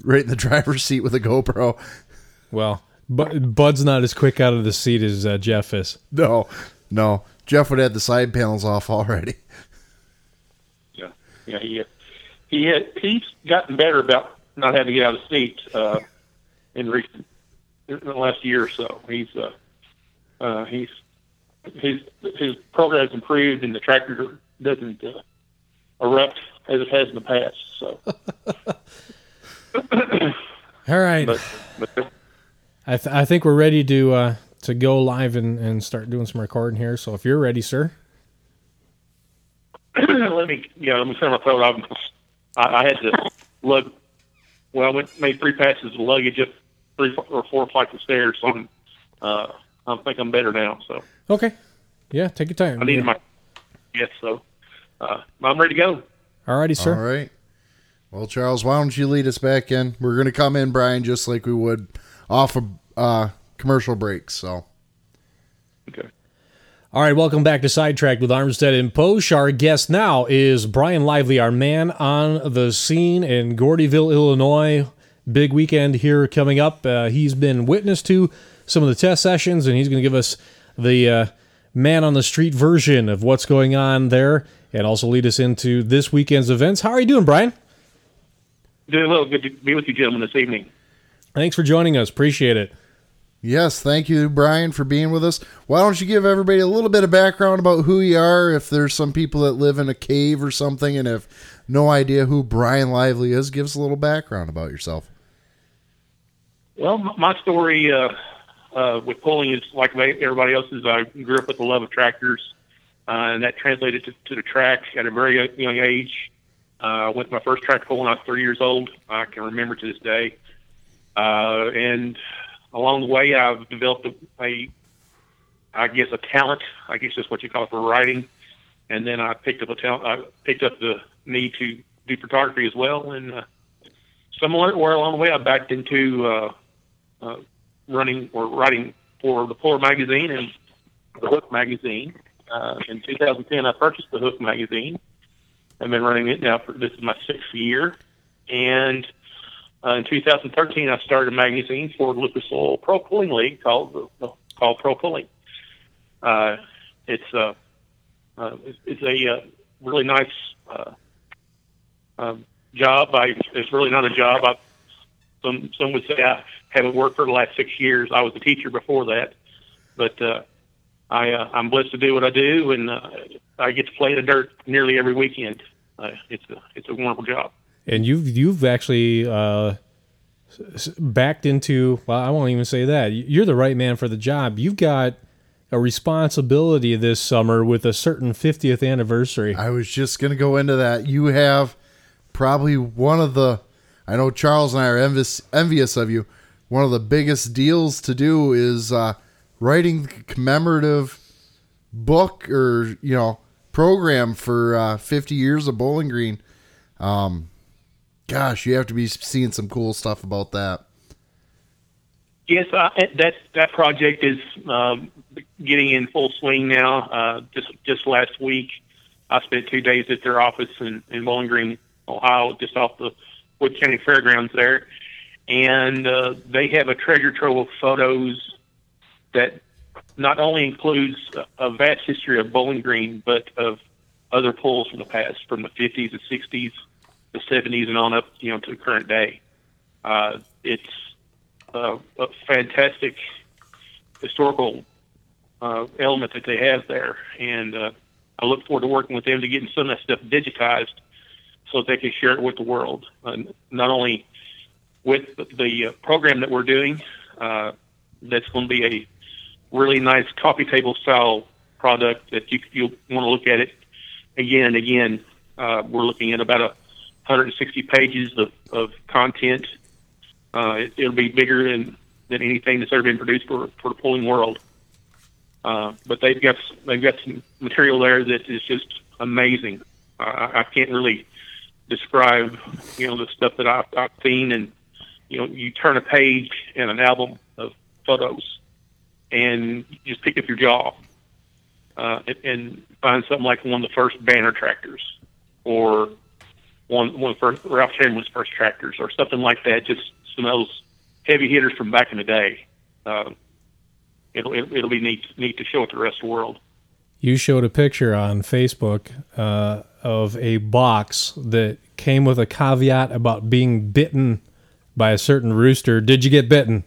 right in the driver's seat with a GoPro. Well, but Bud's not as quick out of the seat as uh, Jeff is. No, no, Jeff would have the side panels off already. Yeah, yeah. He he had, he's gotten better about not having to get out of the seat uh, in recent in the last year or so. He's uh, uh, he's his his program has improved, and the tractor doesn't uh, erupt as it has in the past. So, All right. but but I, th- I think we're ready to uh, to go live and, and start doing some recording here. So if you're ready, sir. let me yeah let me clear my throat. I'm, I, I had to lug. Well, I went made three passes of luggage up three or four flights of stairs. So I'm, uh, I think I'm better now. So Okay. Yeah, take your time. I needed my yes. So uh, I'm ready to go. Alrighty, sir. All right. Well, Charles, why don't you lead us back in? We're going to come in, Bryan, just like we would off of uh, commercial breaks. So, Okay. All right, welcome back to Sidetracked with Armstead and Posh. Our guest now is Bryan Lively, our man on the scene in Gordyville, Illinois. Big weekend here coming up. Uh, he's been witness to some of the test sessions, and he's going to give us the uh, man on the street version of what's going on there, and also lead us into this weekend's events. How are you doing, Bryan? Doing well. Good to be with you, gentlemen, this evening. Thanks for joining us. Appreciate it. yes, thank you, Bryan, for being with us. Why don't you give everybody a little bit of background about who you are? If there's some people that live in a cave or something and have no idea who Bryan Lively is, give us a little background about yourself. Well, my story uh, uh, with pulling is like everybody else's. I grew up with the love of tractors, uh, and that translated to, to the track at a very young age. Uh, went to my first track pull when I was three years old. I can remember to this day. Uh, and along the way, I've developed a, a, I guess, a talent. I guess that's what you call it for writing. And then I picked up a talent. I picked up the need to do photography as well. And uh, somewhere along the way, I backed into uh, uh, running or writing for the Puller magazine and the Hook magazine. Uh, in 2010, I purchased the Hook magazine. I've been running it now for this is my sixth year, and uh, in 2013, I started a magazine for Lucas Oil Pro Pulling League called called Pro Pulling. Uh, it's uh, uh, it's, it's a uh, really nice uh, job. I it's really not a job. I, some some would say I haven't worked for the last six years. I was a teacher before that, but uh, I uh, I'm blessed to do what I do, and uh, I get to play the dirt nearly every weekend. Uh, it's a it's a wonderful job. And you've you've actually uh, backed into well, I won't even say that. You're the right man for the job. You've got a responsibility this summer with a certain 50th anniversary. I was just going to go into that. You have probably one of the, I know Charles and I are envious, envious of you. One of the biggest deals to do is uh, writing the commemorative book or, you know, program for uh, 50 years of Bowling Green. Um, gosh, you have to be seeing some cool stuff about that. Yes, uh, that that project is um, getting in full swing now. Uh, just just last week, I spent two days at their office in, in Bowling Green, Ohio, just off the Wood County Fairgrounds there, and uh, they have a treasure trove of photos that not only includes a vast history of Bowling Green, but of other pulls from the past, from the 50s, the 60s, the 70s, and on up, you know, to the current day. Uh, it's uh, a fantastic historical uh, element that they have there, and uh, I look forward to working with them to getting some of that stuff digitized so they can share it with the world. Uh, not only with the, uh, program that we're doing, uh, that's going to be a really nice coffee table style product that you you want to look at it again and again. Uh, we're looking at about a 160 pages of, of content uh, it, it'll be bigger than, than anything that's ever been produced for, for the pulling world. Uh, but they've got they've got some material there that is just amazing, I, I can't really describe, you know, the stuff that I've, I've seen. And you know, you turn a page in an album of photos, and you just pick up your jaw uh, and, and find something like one of the first banner tractors, or one one of the first Ralph Chamberlain's first tractors, or something like that. Just some of those heavy hitters from back in the day. Uh, it'll, it'll it'll be neat neat to show it to the rest of the world. You showed a picture on Facebook uh, of a box that came with a caveat about being bitten by a certain rooster. Did you get bitten?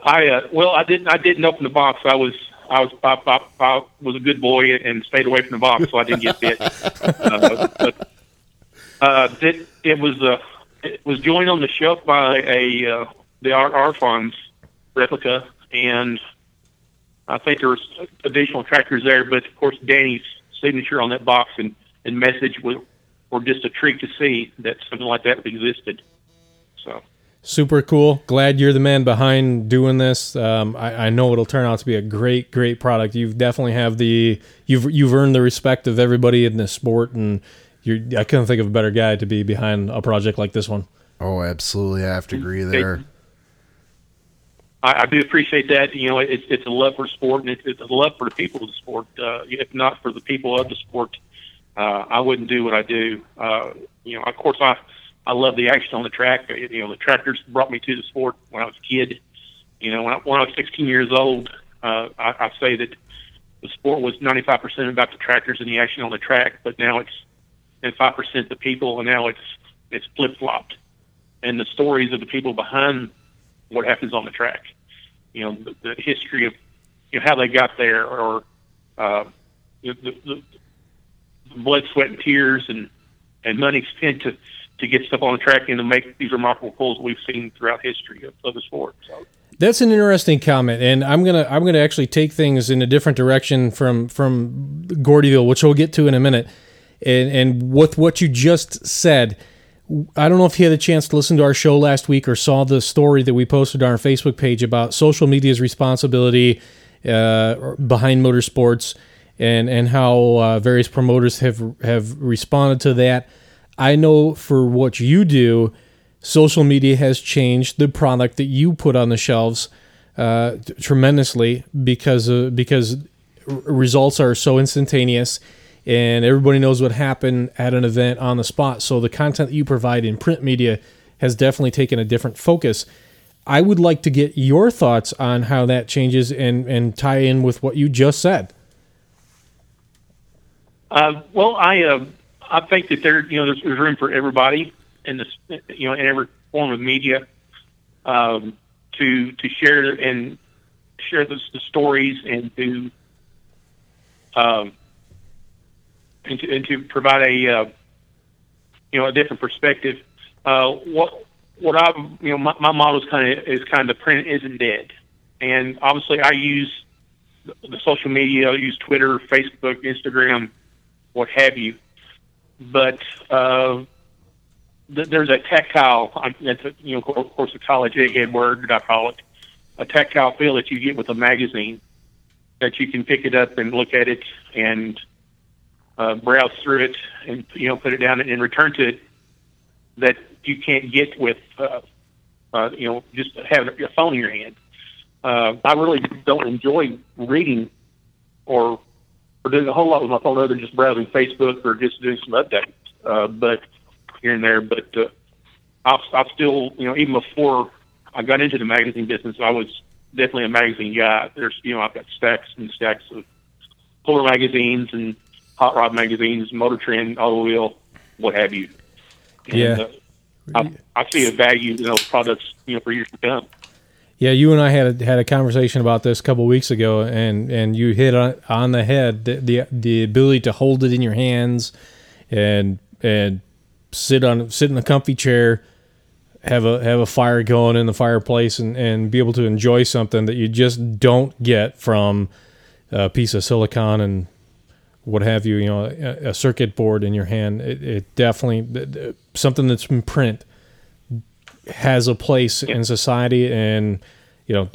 I uh, well, I didn't. I didn't open the box. I was I was I, I, I was a good boy and stayed away from the box, so I didn't get bit. uh, but uh, it, it was uh, it was joined on the shelf by a uh, the Art Arfons replica, and I think there was additional tractors there. But of course, Danny's signature on that box and and message were, were just a treat to see that something like that existed. So super cool. Glad you're the man behind doing this. Um, I, I, know it'll turn out to be a great, great product. You've definitely have the you've you've earned the respect of everybody in this sport, and you're I couldn't think of a better guy to be behind a project like this one. Oh, absolutely. I have to agree there. I, I do appreciate that. You know, it's it's a love for sport, and it's, it's a love for the people of the sport. Uh, if not for the people of the sport, uh, I wouldn't do what I do. Uh, you know, of course, I I love the action on the track. You know, the tractors brought me to the sport when I was a kid. You know, when I, when I was 16 years old, uh, I, I say that the sport was 95% about the tractors and the action on the track, but now it's and 5% the people, and now it's it's flip flopped. And the stories of the people behind what happens on the track, you know, the, the history of you know how they got there, or uh, the, the, the blood, sweat, and tears, and and money spent to to get stuff on the track and to make these remarkable pulls we've seen throughout history of, of the sport. So. That's an interesting comment, and I'm gonna I'm gonna actually take things in a different direction from from Gordyville, which we'll get to in a minute. And and with what you just said, I don't know if you had a chance to listen to our show last week or saw the story that we posted on our Facebook page about social media's responsibility uh, behind motorsports and and how uh, various promoters have have responded to that. I know for what you do, social media has changed the product that you put on the shelves uh, tremendously because uh, because results are so instantaneous and everybody knows what happened at an event on the spot. So the content that you provide in print media has definitely taken a different focus. I would like to get your thoughts on how that changes and, and tie in with what you just said. Uh, well, I uh, I think that there, you know, there's, there's room for everybody in this, you know, in every form of media, um, to to share and share the, the stories and to, um, and to, and to provide a, uh, you know, a different perspective. Uh, what what I, you know, my, my model is kind of is kind of print isn't dead, and obviously I use the, the social media. I use Twitter, Facebook, Instagram, what have you but uh, th- there's a tactile. That's a, you know, of course, a college egghead word that I call it. A tactile feel that you get with a magazine that you can pick it up and look at it and uh, browse through it and you know put it down and return to it that you can't get with uh, uh, you know just having a phone in your hand. Uh, I really don't enjoy reading or or doing a whole lot with my phone other than just browsing Facebook or just doing some updates. Uh, but here and there, but uh, I've, I've still, you know, even before I got into the magazine business, I was definitely a magazine guy. There's, you know, I've got stacks and stacks of Puller magazines and hot rod magazines, Motor Trend, Auto Wheel, what have you. And, yeah. Uh, I, I see a value in those products, you know, for years to come. Yeah, you and I had a, had a conversation about this a couple weeks ago, and, and you hit on, on the head the, the, the ability to hold it in your hands, and and sit on sit in a comfy chair, have a have a fire going in the fireplace, and, and be able to enjoy something that you just don't get from a piece of silicon and what have you. You know, a, a circuit board in your hand. It, it definitely something that's in print has a place in society, and you know,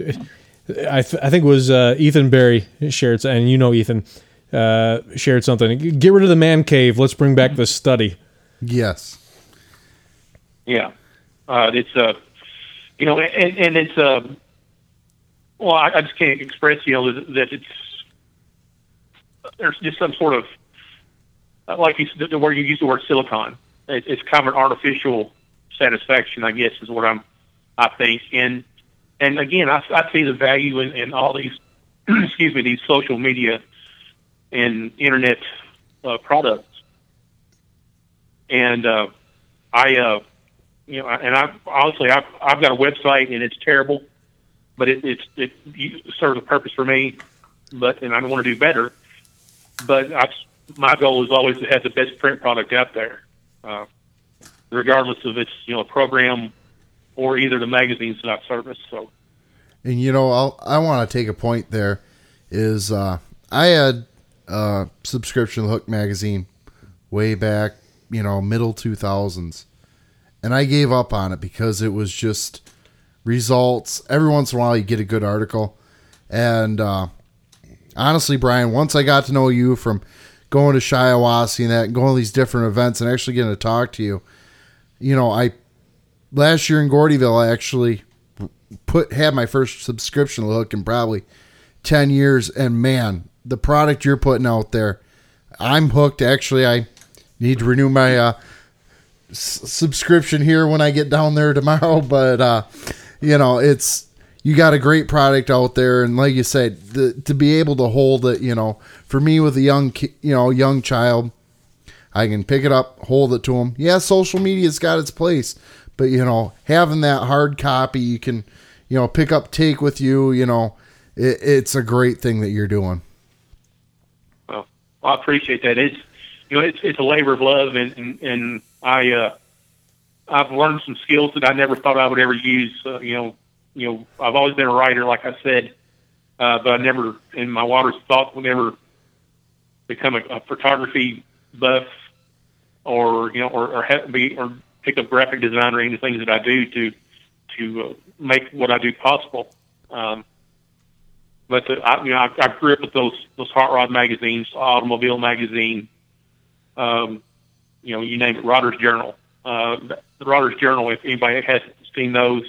I, th- I think it was uh, Ethan Barry shared, and you know Ethan. uh, shared something. Get rid of the man cave. Let's bring back the study. Yes. Yeah, uh, it's uh, you know, and, and it's uh, well, I, I just can't express, you know, that, that it's there's just some sort of uh, like you the word you use the word silicon. It, it's kind of an artificial satisfaction, I guess, is what I'm I think. And and again, I, I see the value in, in all these excuse me these social media and internet uh, products. And uh, I, uh, you know, and I honestly, I've, I've got a website and it's terrible, but it it's, it serves a purpose for me. But and I want to do better. But I, my goal is always to have the best print product out there, uh, regardless of its you know program or either the magazines that I service. So, and you know, I'll, I want to take a point there. Is uh, I had a subscription to Hook magazine way back, you know, middle two thousands, and I gave up on it because it was just results. Every once in a while, you get a good article, and uh, honestly, Bryan, once I got to know you from going to Shiawassee and that, and going to these different events, and actually getting to talk to you, you know, I last year in Gordyville, I actually put had my first subscription look in probably ten years, and man, the product you're putting out there, I'm hooked. Actually, I need to renew my uh, subscription here when I get down there tomorrow, but uh, you know, it's you got a great product out there, and like you said, the, to be able to hold it, you know, for me with a young, ki- you know, young child, I can pick it up, hold it to them. Yeah, social media's got its place, but you know, having that hard copy, you can, you know, pick up, take with you. You know, it, it's a great thing that you're doing. well, I appreciate that. It's you know, it's it's a labor of love, and and, and I uh, I've learned some skills that I never thought I would ever use. Uh, you know, you know, I've always been a writer, like I said, uh, but I never, in my wildest thoughts, would ever become a, a photography buff, or you know, or or, have, be or pick up graphic design or any of the things that I do to to uh, make what I do possible. Um, but the, I, you know, I, I grew up with those those hot rod magazines, automobile magazine, um, you know, you name it, Rodder's Journal. Uh, the Rodder's Journal, if anybody hasn't seen those,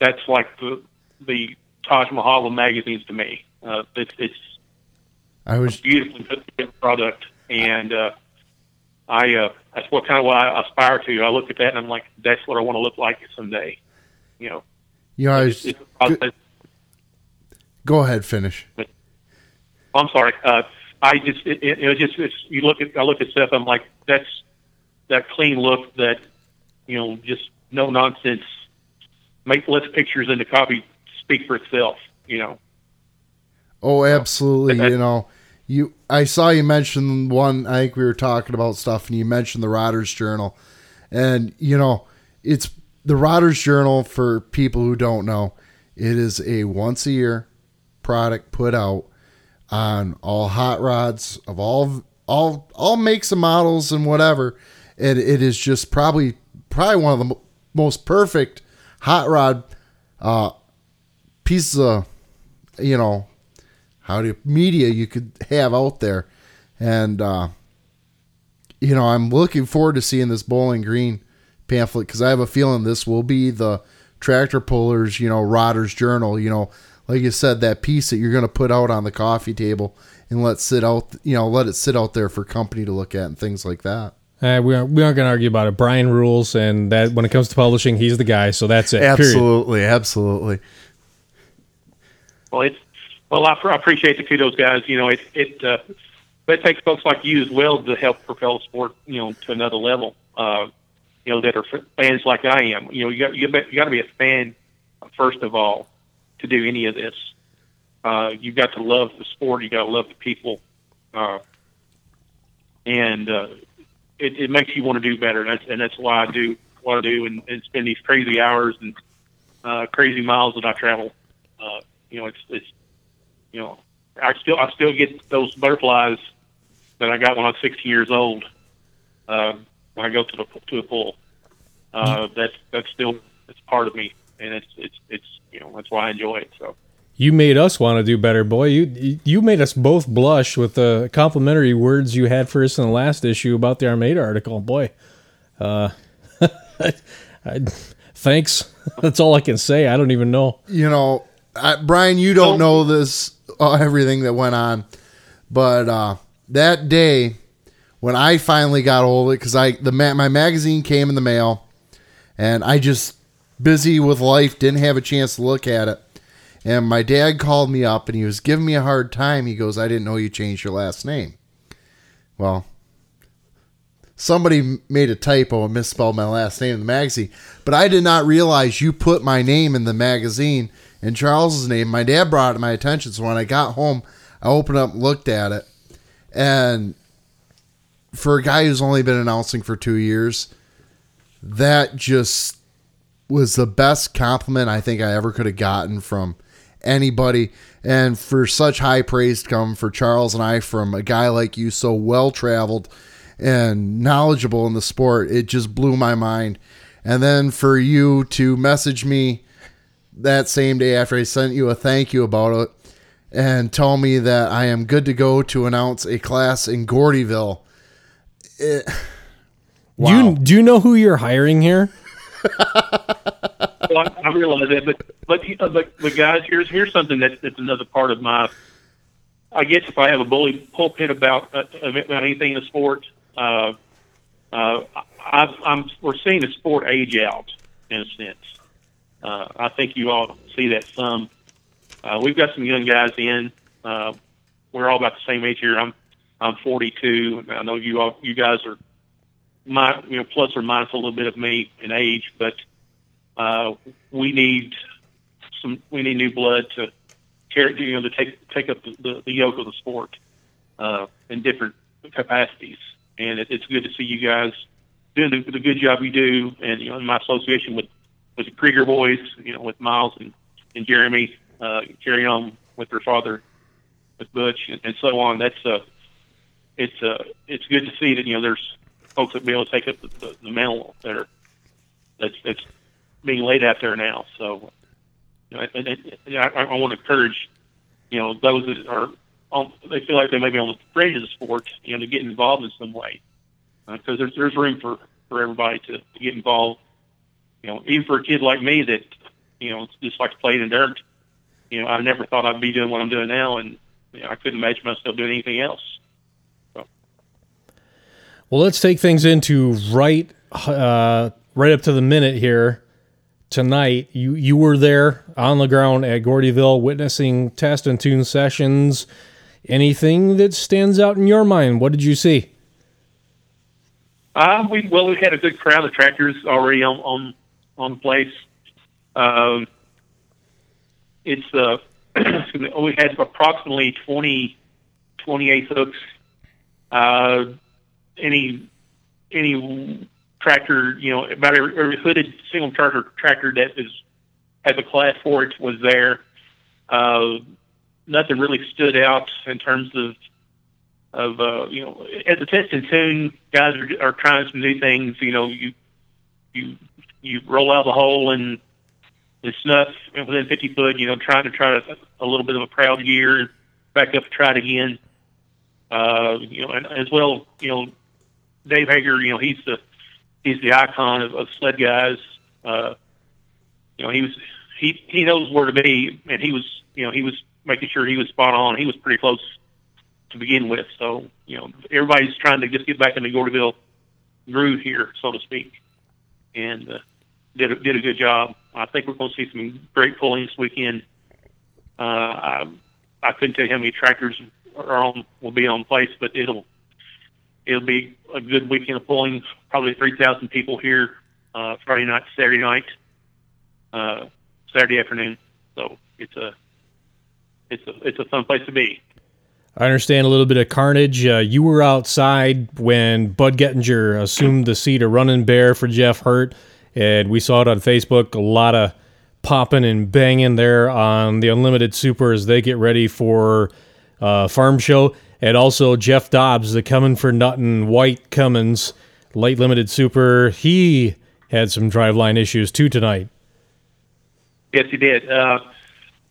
that's like the the Taj Mahal of magazines to me. Uh, it's it's I was beautifully put together product, and uh, I uh, that's what kind of what I aspire to. I look at that and I'm like, that's what I want to look like someday. You know, you know, I it's, was, it's a go ahead, finish. I'm sorry. Uh, I just it, it, it was just it's, you look at I look at stuff. I'm like that's that clean look that you know just no nonsense. Make less pictures and the copy speak for itself. You know. Oh, absolutely. you know, you. I saw you mention one. I think we were talking about stuff, and you mentioned the Rodder's Journal, and you know, it's the Rodder's Journal for people who don't know. It is a once a year product put out on all hot rods of all all all makes and models and whatever. And it is just probably probably one of the mo- most perfect hot rod uh, pieces of you know how do you, media you could have out there. And uh you know i'm looking forward to seeing this bowling green pamphlet because i have a feeling this will be the tractor pullers you know rodder's journal you know. Like you said that piece that you're going to put out on the coffee table and let sit out you know let it sit out there for company to look at and things like that Uh, we aren't, we aren't going to argue about it. Bryan rules, and that when it comes to publishing, he's the guy. So that's it. Period. absolutely absolutely Well, it's well. I, I appreciate the kudos, guys. You know, it it uh, it takes folks like you as well to help propel the sport, you know, to another level. Uh, you know, that are fans like I am. You know, you got you, got- you got to be a fan first of all to do any of this. Uh, you got to love the sport. You got to love the people, uh, and uh, it, it makes you want to do better. And that's and that's why I do what I do and, and spend these crazy hours and uh, crazy miles that I travel. Uh, you know, it's it's you know, I still I still get those butterflies that I got when I was 16 years old. Uh, when I go to the to the pool, uh, that's that's still it's part of me, and it's it's it's you know that's why I enjoy it. So You made us want to do better, boy. You you made us both blush with the complimentary words you had for us in the last issue about the Armada article. Boy, uh, I, thanks. That's all I can say. I don't even know. You know, I, Bryan, you don't know this uh, everything that went on, but uh, that day when I finally got hold of it, because I the ma- my magazine came in the mail, and I just busy with life didn't have a chance to look at it. And my dad called me up and he was giving me a hard time. He goes, I didn't know you changed your last name. Well, somebody made a typo and misspelled my last name in the magazine, but I did not realize you put my name in the magazine and Charles's name. My dad brought it to my attention, so when I got home, I opened up, and looked at it, and for a guy who's only been announcing for two years, that just was the best compliment I think I ever could have gotten from anybody. And for such high praise to come for Charles and I from a guy like you, so well traveled and knowledgeable in the sport, it just blew my mind. And then for you to message me that same day after I sent you a thank you about it and tell me that I am good to go to announce a class in Gordyville. It, Do you do you know who you're hiring here? well, I, I realize that, but but uh, but, but guys, here's here's something that, that's another part of my. I guess if I have a bully pulpit about uh, about anything in the sport, uh, uh, I, I'm we're seeing the sport age out in a sense. Uh, I think you all see that some. Uh, we've got some young guys in. Uh, we're all about the same age here. I'm I'm 42. I know you all you guys are my you know plus or minus a little bit of me in age, but uh, we need some we need new blood to carry you know to take take up the, the yoke of the sport uh, in different capacities, and it, it's good to see you guys doing the, the good job you do, and you know in my association with with the Krieger boys, you know with Miles and and Jeremy uh, carrying on with their father with Butch and, and so on. That's uh it's uh it's good to see that you know there's folks that be able to take up the, the, the mantle that are that's that's being laid out there now. So, you know, and, and, I, I want to encourage, you know, those that are on, they feel like they may be on the fringe of the sport, you know, to get involved in some way, because uh, there's there's room for for everybody to, to get involved. You know, even for a kid like me that, you know, just like to in dirt. You know, I never thought I'd be doing what I'm doing now, and you know, I couldn't imagine myself doing anything else. Well, let's take things into right, uh, right up to the minute here. Tonight, you you were there on the ground at Gordyville, witnessing test and tune sessions. Anything that stands out in your mind? What did you see? Uh, we well, we had a good crowd of tractors already on on on place. Um, it's uh, we had approximately 20, 28 hooks. Uh, any any tractor, you know, about every, every hooded single charger tractor that is has a class for it was there. Uh, nothing really stood out in terms of of uh, you know at the test and tune guys are, are trying some new things. You know, you you you roll out the hole and the snuff within 50 foot. You know, trying to try to, a little bit of a proud gear, back up, try it again. Uh, you know, and as well, you know, Dave Hager, you know, he's the he's the icon of, of sled guys. Uh, you know, he was he he knows where to be, and he was you know he was making sure he was spot on. He was pretty close to begin with, so you know everybody's trying to just get back in the Gordyville groove here, so to speak, and uh, did a, did a good job. I think we're going to see some great pulling this weekend. Uh, I, I couldn't tell you how many tractors are on will be on place, but it'll it'll be a good weekend of pulling. Probably 3,000 people here uh, Friday night, Saturday night, uh, Saturday afternoon. So it's a it's a it's a fun place to be. I understand a little bit of carnage. Uh, you were outside when Bud Gettinger assumed the seat of running bear for Jeff Hurt, and we saw it on Facebook. A lot of popping and banging there on the Unlimited Super as they get ready for uh, Farm Show and also Jeff Dobbs, the coming for nothing White Cummins, late limited super. He had some driveline issues too tonight. Yes, he did. Uh,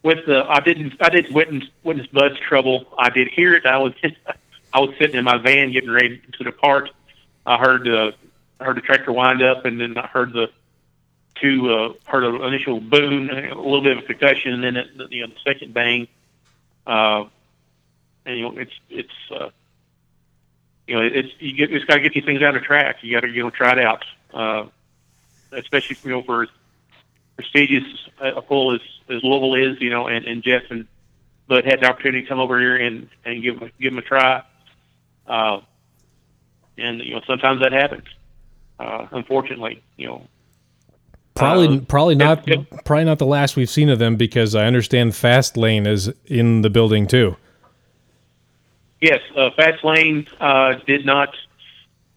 with the I didn't I didn't witness witness Bud's trouble. I did hear it. I was I was sitting in my van getting ready to depart. I heard the I heard the tractor wind up, and then I heard the two uh, heard an initial boom, a little bit of a concussion, and then it, you know the second bang. Uh, and you know it's it's uh, you know it's you get just got to get these things out of track. You got to you know try it out, uh, especially you know for prestigious a pull as, as Louisville is, you know, and, and Jeff and Bud had the opportunity to come over here and, and give give them a try. Uh, and you know sometimes that happens. Uh, unfortunately, you know. Probably, uh, probably not, it- probably not the last we've seen of them because I understand Fast Lane is in the building too. Yes, uh, Fast Lane uh, did not.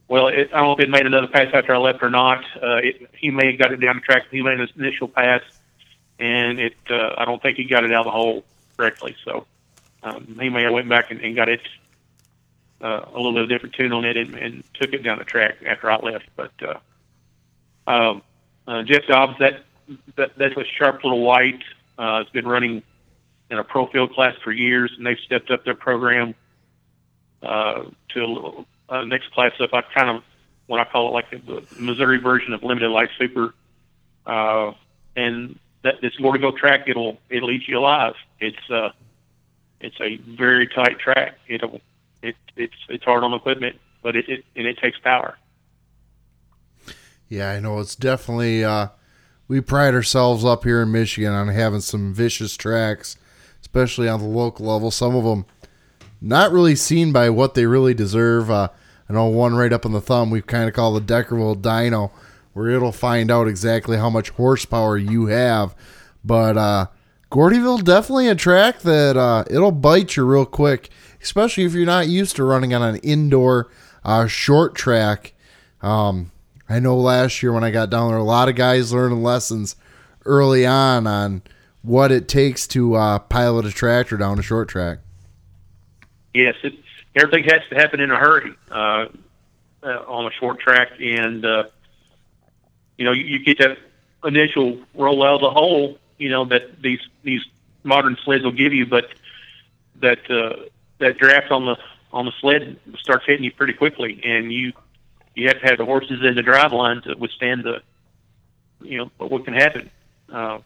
Well, it, I don't know if it made another pass after I left or not. Uh, it, he may have got it down the track. He made an initial pass, and it. Uh, I don't think he got it out of the hole correctly. So um, he may have went back and, and got it uh, a little bit of different tune on it and, and took it down the track after I left. But uh, um, uh, Jeff Dobbs, that, that that's a sharp little white. Uh, has been running in a pro field class for years, and they've stepped up their program uh, to a uh, next class up. I kind of what I call it like the Missouri version of limited light super, uh, and that this Gordyville track it'll it'll eat you alive. It's uh, it's a very tight track. It'll it it's it's hard on equipment, but it, it and it takes power. Yeah, I know it's definitely. Uh, we pride ourselves up here in Michigan on having some vicious tracks, especially on the local level. Some of them not really seen by what they really deserve. Uh, I know one right up on the thumb we kind of call the Deckerville Dyno, where it'll find out exactly how much horsepower you have. But uh, Gordyville definitely a track that uh, it'll bite you real quick, especially if you're not used to running on an indoor uh, short track. Um, I know last year when I got down there, a lot of guys learning lessons early on on what it takes to uh, pilot a tractor down a short track. Yes, it, everything has to happen in a hurry uh, uh, on a short track, and uh, you know you, you get that initial roll out of the hole, you know that these these modern sleds will give you, but that uh, that draft on the on the sled starts hitting you pretty quickly, and you you have to have the horses in the drive line to withstand the you know what can happen. Uh,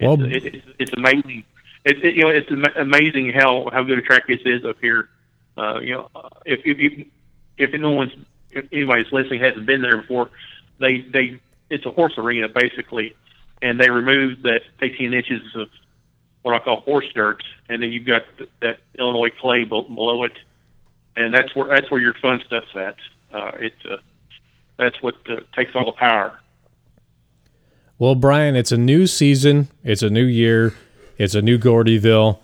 Well- it's, it's, it's amazing. It, it, you know, it's amazing how how good a track this is up here. Uh, you know, if if if no one's if anybody's listening hasn't been there before, they they it's a horse arena basically, and they remove that 18 inches of what I call horse dirt, and then you've got th- that Illinois clay be- below it, and that's where that's where your fun stuff's at. Uh, it's uh, that's what uh, takes all the power. Well, Bryan, it's a new season. It's a new year. It's a new Gordyville.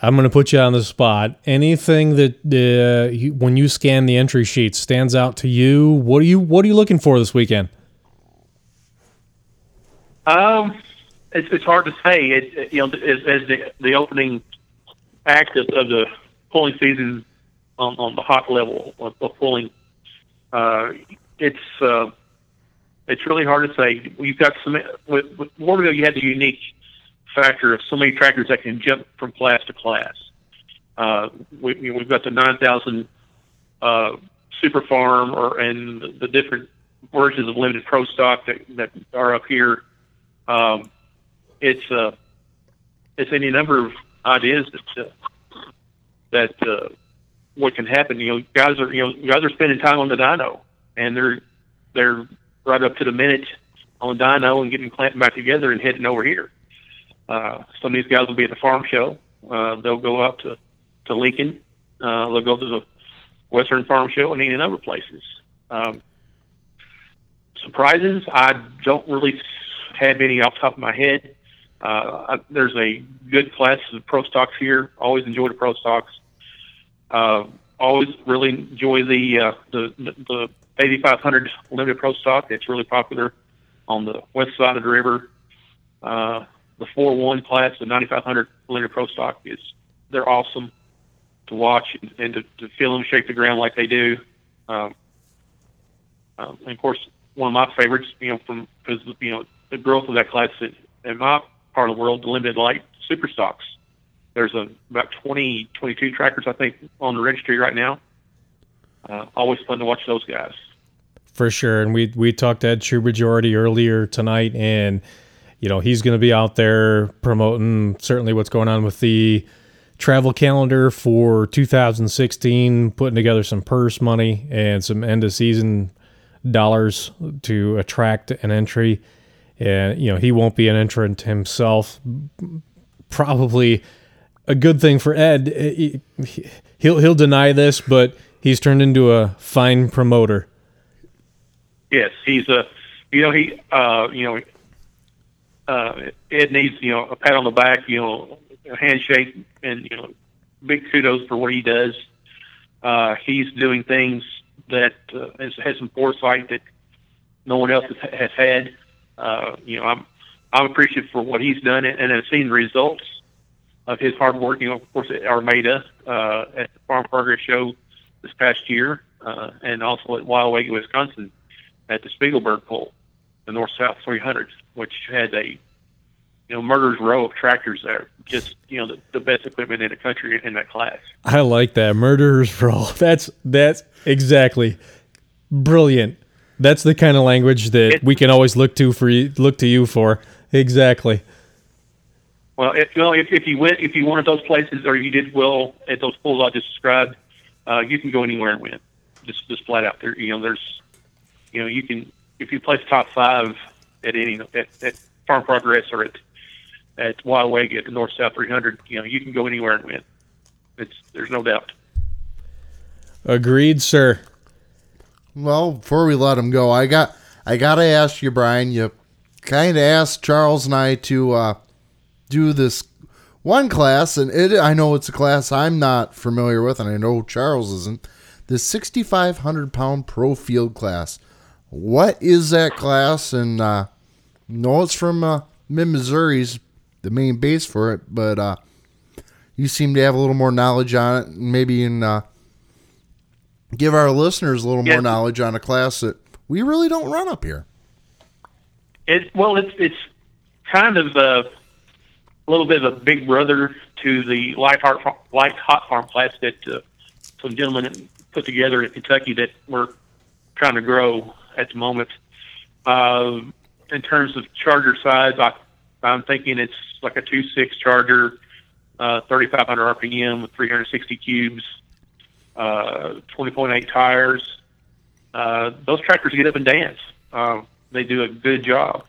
I'm going to put you on the spot. Anything that uh, you, when you scan the entry sheet stands out to you? What are you What are you looking for this weekend? Um, it's, it's hard to say. It, you know as, as the the opening act of, of the pulling season on, on the hot level of, of pulling, uh, it's uh, it's really hard to say. You've got some with, with. You had the unique factor of so many tractors that can jump from class to class. Uh, we, you know, we've got the 9,000 uh, Super Farm or and the, different versions of limited pro stock that, that are up here. Um, it's uh, it's any number of ideas that uh, that uh, what can happen. You know, guys are you know guys are spending time on the dyno, and they're they're right up to the minute on dyno and getting clamped back together and heading over here. Uh, some of these guys will be at the farm show. Uh, they'll go out to to Lincoln. Uh, they'll go to the Western Farm Show and any number of places. Um, surprises, I don't really have any off the top of my head. Uh, I, there's a good class of pro stocks here. Always enjoy the pro stocks. Uh, always really enjoy the uh, the the 8500 limited pro stock. It's really popular on the west side of the river. Uh, the 4-1 class, the 9500 limited pro stock is they're awesome to watch and, and to, to feel them shake the ground like they do. Um, um, and of course, one of my favorites, you know, from because you know the growth of that class in my part of the world, the limited light super stocks. There's a, about 20, 22 tractors, I think, on the registry right now. Uh, always fun to watch those guys. For sure. And we, we talked to Ed Shoobridge earlier tonight, and, you know, he's going to be out there promoting certainly what's going on with the travel calendar for 2016, putting together some purse money and some end of season dollars to attract an entry. And, you know, he won't be an entrant himself. Probably a good thing for Ed. He'll, he'll deny this, but he's turned into a fine promoter. Yes, he's a, you know, he, uh, you know, uh, Ed needs, you know, a pat on the back, you know, a handshake, and you know, big kudos for what he does. Uh, he's doing things that uh, has, has some foresight that no one else has, has had. Uh, you know, I'm I'm appreciative for what he's done, and I've seen the results of his hard work. You know, of course, at Armada uh, at the Farm Progress Show this past year, uh, and also at Wildwagon, Wisconsin, at the Spiegelberg Pole, the North South 300, which had a you know, murder's row of tractors there. Just you know, the, the best equipment in the country in that class. I like that murderer's row. That's that's exactly brilliant. That's the kind of language that it, we can always look to for look to you for. Exactly. Well, if, you if, if you went, if you wanted those places, or you did well at those pools I just described, uh, you can go anywhere and win. Just, just flat out there. You know, there's, you know, you can if you place top five at any at, at Farm Progress or at at Wildwagon at the North South 300, you know, you can go anywhere and win. It's there's no doubt. Agreed, sir. Well, before we let him go, I got I gotta ask you, Bryan. You kind of asked Charles and I to uh, do this one class, and it I know it's a class I'm not familiar with, and I know Charles isn't. The 6,500 pound pro field class. What is that class? And uh, know it's from uh, Mid Missouri's the main base for it, but uh, you seem to have a little more knowledge on it. Maybe in uh, give our listeners a little yeah. more knowledge on a class that we really don't run up here. It well, it's it's kind of a, a little bit of a big brother to the light hot light hot farm class that uh, some gentlemen put together in Kentucky that we're trying to grow at the moment. Uh, in terms of charger size, I, I'm thinking it's like a two six Charger, uh, 3,500 RPM with 360 cubes, uh, 20.8 tires. Uh, those tractors get up and dance. Um, they do a good job,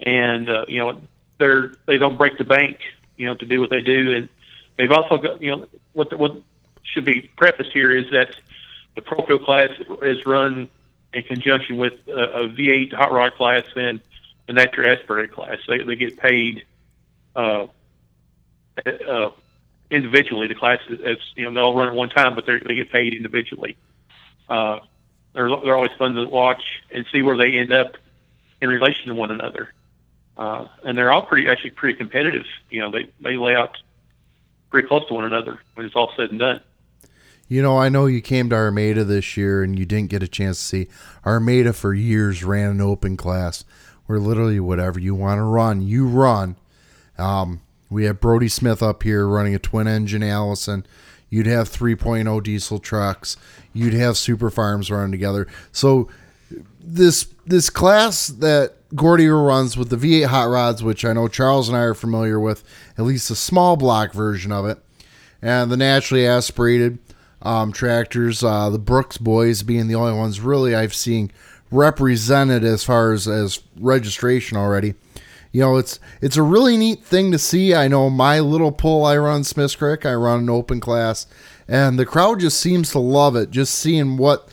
and uh, you know they're they don't break the bank. You know to do what they do, and they've also got you know what the, what should be prefaced here is that the Pro Field class is run in conjunction with a, a V8 hot rod class and a natural aspirated class. They, they get paid uh, uh, individually. The class is, you know, they'll run at one time, but they they get paid individually. Uh, they're they're always fun to watch and see where they end up in relation to one another. Uh, and they're all pretty actually pretty competitive. You know, they they lay out pretty close to one another when it's all said and done. You know, I know you came to Armada this year and you didn't get a chance to see. Armada for years ran an open class where literally whatever you want to run, you run. Um, we have Brody Smith up here running a twin engine Allison. You'd have 3.0 diesel trucks. You'd have super farms running together. So this this class that Gordier runs with the V8 hot rods, which I know Charles and I are familiar with, at least a small block version of it, and the naturally aspirated um, tractors, uh, the Brooks boys being the only ones really I've seen represented as far as as registration already you know, it's it's a really neat thing to see. I know my little pull I run Smiths Creek, I run an open class, and the crowd just seems to love it. Just seeing what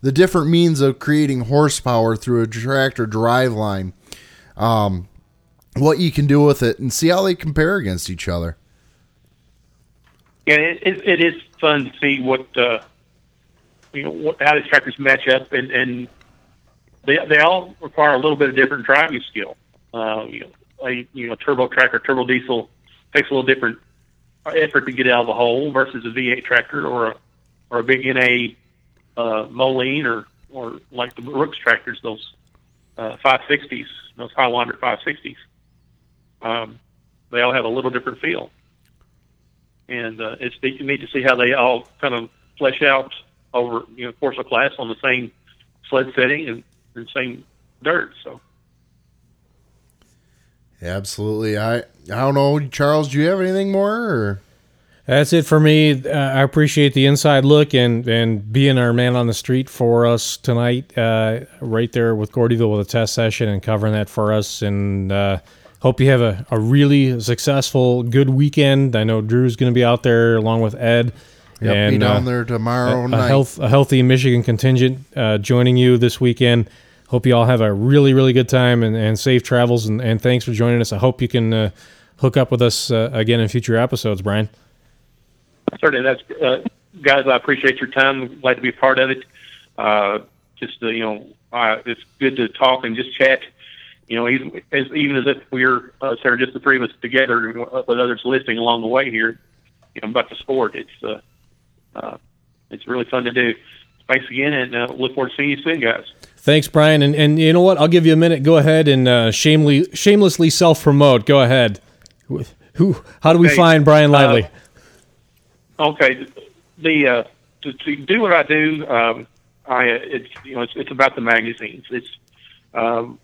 the different means of creating horsepower through a tractor drive line, um, what you can do with it, and see how they compare against each other. Yeah, it, it, it is fun to see what uh, you know what, how these tractors match up, and, and they they all require a little bit of different driving skill. Uh, you know, a you know turbo tractor, turbo diesel takes a little different effort to get out of the hole versus a V8 tractor or a or a big NA uh, Moline or or like the Brooks tractors, those uh, 560s, those Highlander 560s. um, they all have a little different feel, and uh, it's neat, neat to see how they all kind of flesh out over you know course of class on the same sled setting and, and same dirt. So Absolutely. I I don't know, Charles. Do you have anything more? Or? That's it for me. Uh, I appreciate the inside look and, and being our man on the street for us tonight, uh, right there with Gordyville with a test session and covering that for us. And uh, hope you have a, a really successful, good weekend. I know Drew's going to be out there along with Ed. Yep, and, be down uh, there tomorrow a, night. a, health, a healthy Michigan contingent uh, joining you this weekend. Hope you all have a really, really good time and, and safe travels. And, and thanks for joining us. I hope you can uh, hook up with us uh, again in future episodes, Bryan. certainly, that's uh, guys. I appreciate your time. Glad to be a part of it. Uh, just uh, you know, uh, it's good to talk and just chat. You know, even as even as if we're uh, Sarah, just the three of us together with others listening along the way here. You know, about the sport. It's uh, uh, it's really fun to do. Thanks again, and uh, look forward to seeing you soon, guys. Thanks, Bryan. And and you know what? I'll give you a minute. Go ahead and uh, shamelessly shamelessly self promote. Go ahead. Who? How do we Okay, find Bryan Lively? Okay, the uh, to, to do what I do, um, I it's you know it's, it's about the magazines. It's um,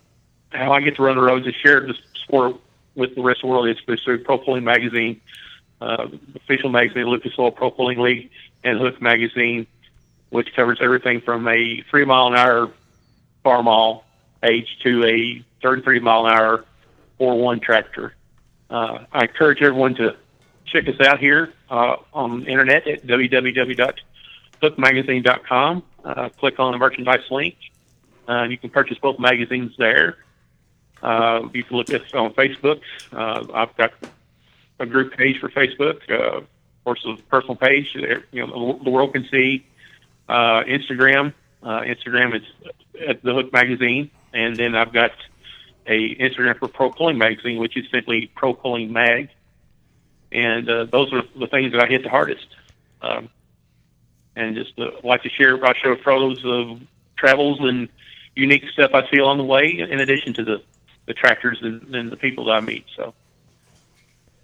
how I get to run the roads and share the sport with the rest of the world. It's through Pro Pulling Magazine, uh, official magazine, Lucas Oil Pro Pulling League, and Hook Magazine, which covers everything from a three mile an hour bar mall age to a 33 mile an hour 4-1 tractor. Uh, I encourage everyone to check us out here uh, on the internet at www.hookmagazine.com. Uh, click on the merchandise link. Uh, you can purchase both magazines there. Uh, you can look at us on Facebook. Uh, I've got a group page for Facebook. Uh, of course, a personal page. You know, the world can see. Uh, Instagram. Uh, Instagram is at the Hook Magazine, and then I've got a Instagram for Pro Pulling Magazine, which is simply Pro Pulling Mag and uh, those are the things that I hit the hardest. Um, and just uh, like to share, I show photos of travels and unique stuff I see along the way, in addition to the, the tractors and, and the people that I meet. So,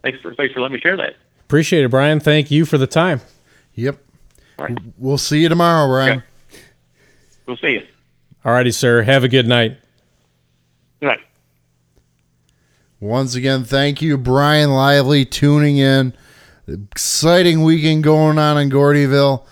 thanks for thanks for letting me share that. Appreciate it, Bryan. Thank you for the time. Yep. All right, We'll see you tomorrow, Bryan. Okay. we'll see you. All righty, sir. Have a good night. Good night. Once again, thank you, Bryan Lively, tuning in. Exciting weekend going on in Gordyville.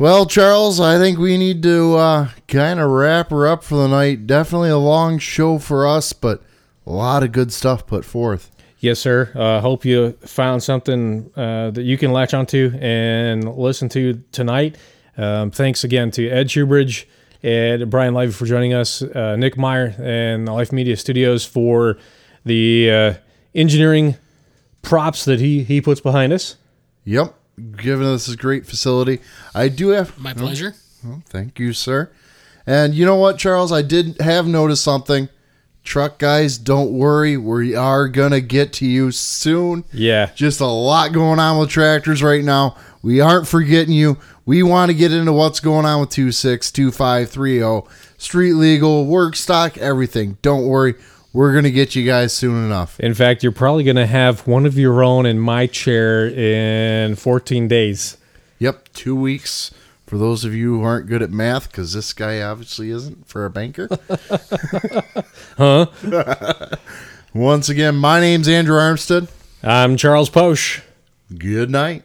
Well, Charles, I think we need to uh, kind of wrap her up for the night. Definitely a long show for us, but a lot of good stuff put forth. Yes, sir. Uh, hope you found something uh, that you can latch onto and listen to tonight. Um, thanks again to Ed Shoobridge and Bryan Lively for joining us, uh, Nick Meyer and Life Media Studios for the uh, engineering props that he, he puts behind us. Yep, giving us this great facility. I do have My pleasure. Oh, thank you, sir. And you know what, Charles? I did have noticed something. Truck guys, don't worry. We are going to get to you soon. Yeah. Just a lot going on with tractors right now. We aren't forgetting you. We want to get into what's going on with 262530, street legal, work stock, everything. Don't worry. We're going to get you guys soon enough. In fact, you're probably going to have one of your own in my chair in 14 days. Yep, two weeks. For those of you who aren't good at math, because this guy obviously isn't for a banker. Huh? Once again, my name's Andrew Armstead. I'm Charles Posh. Good night.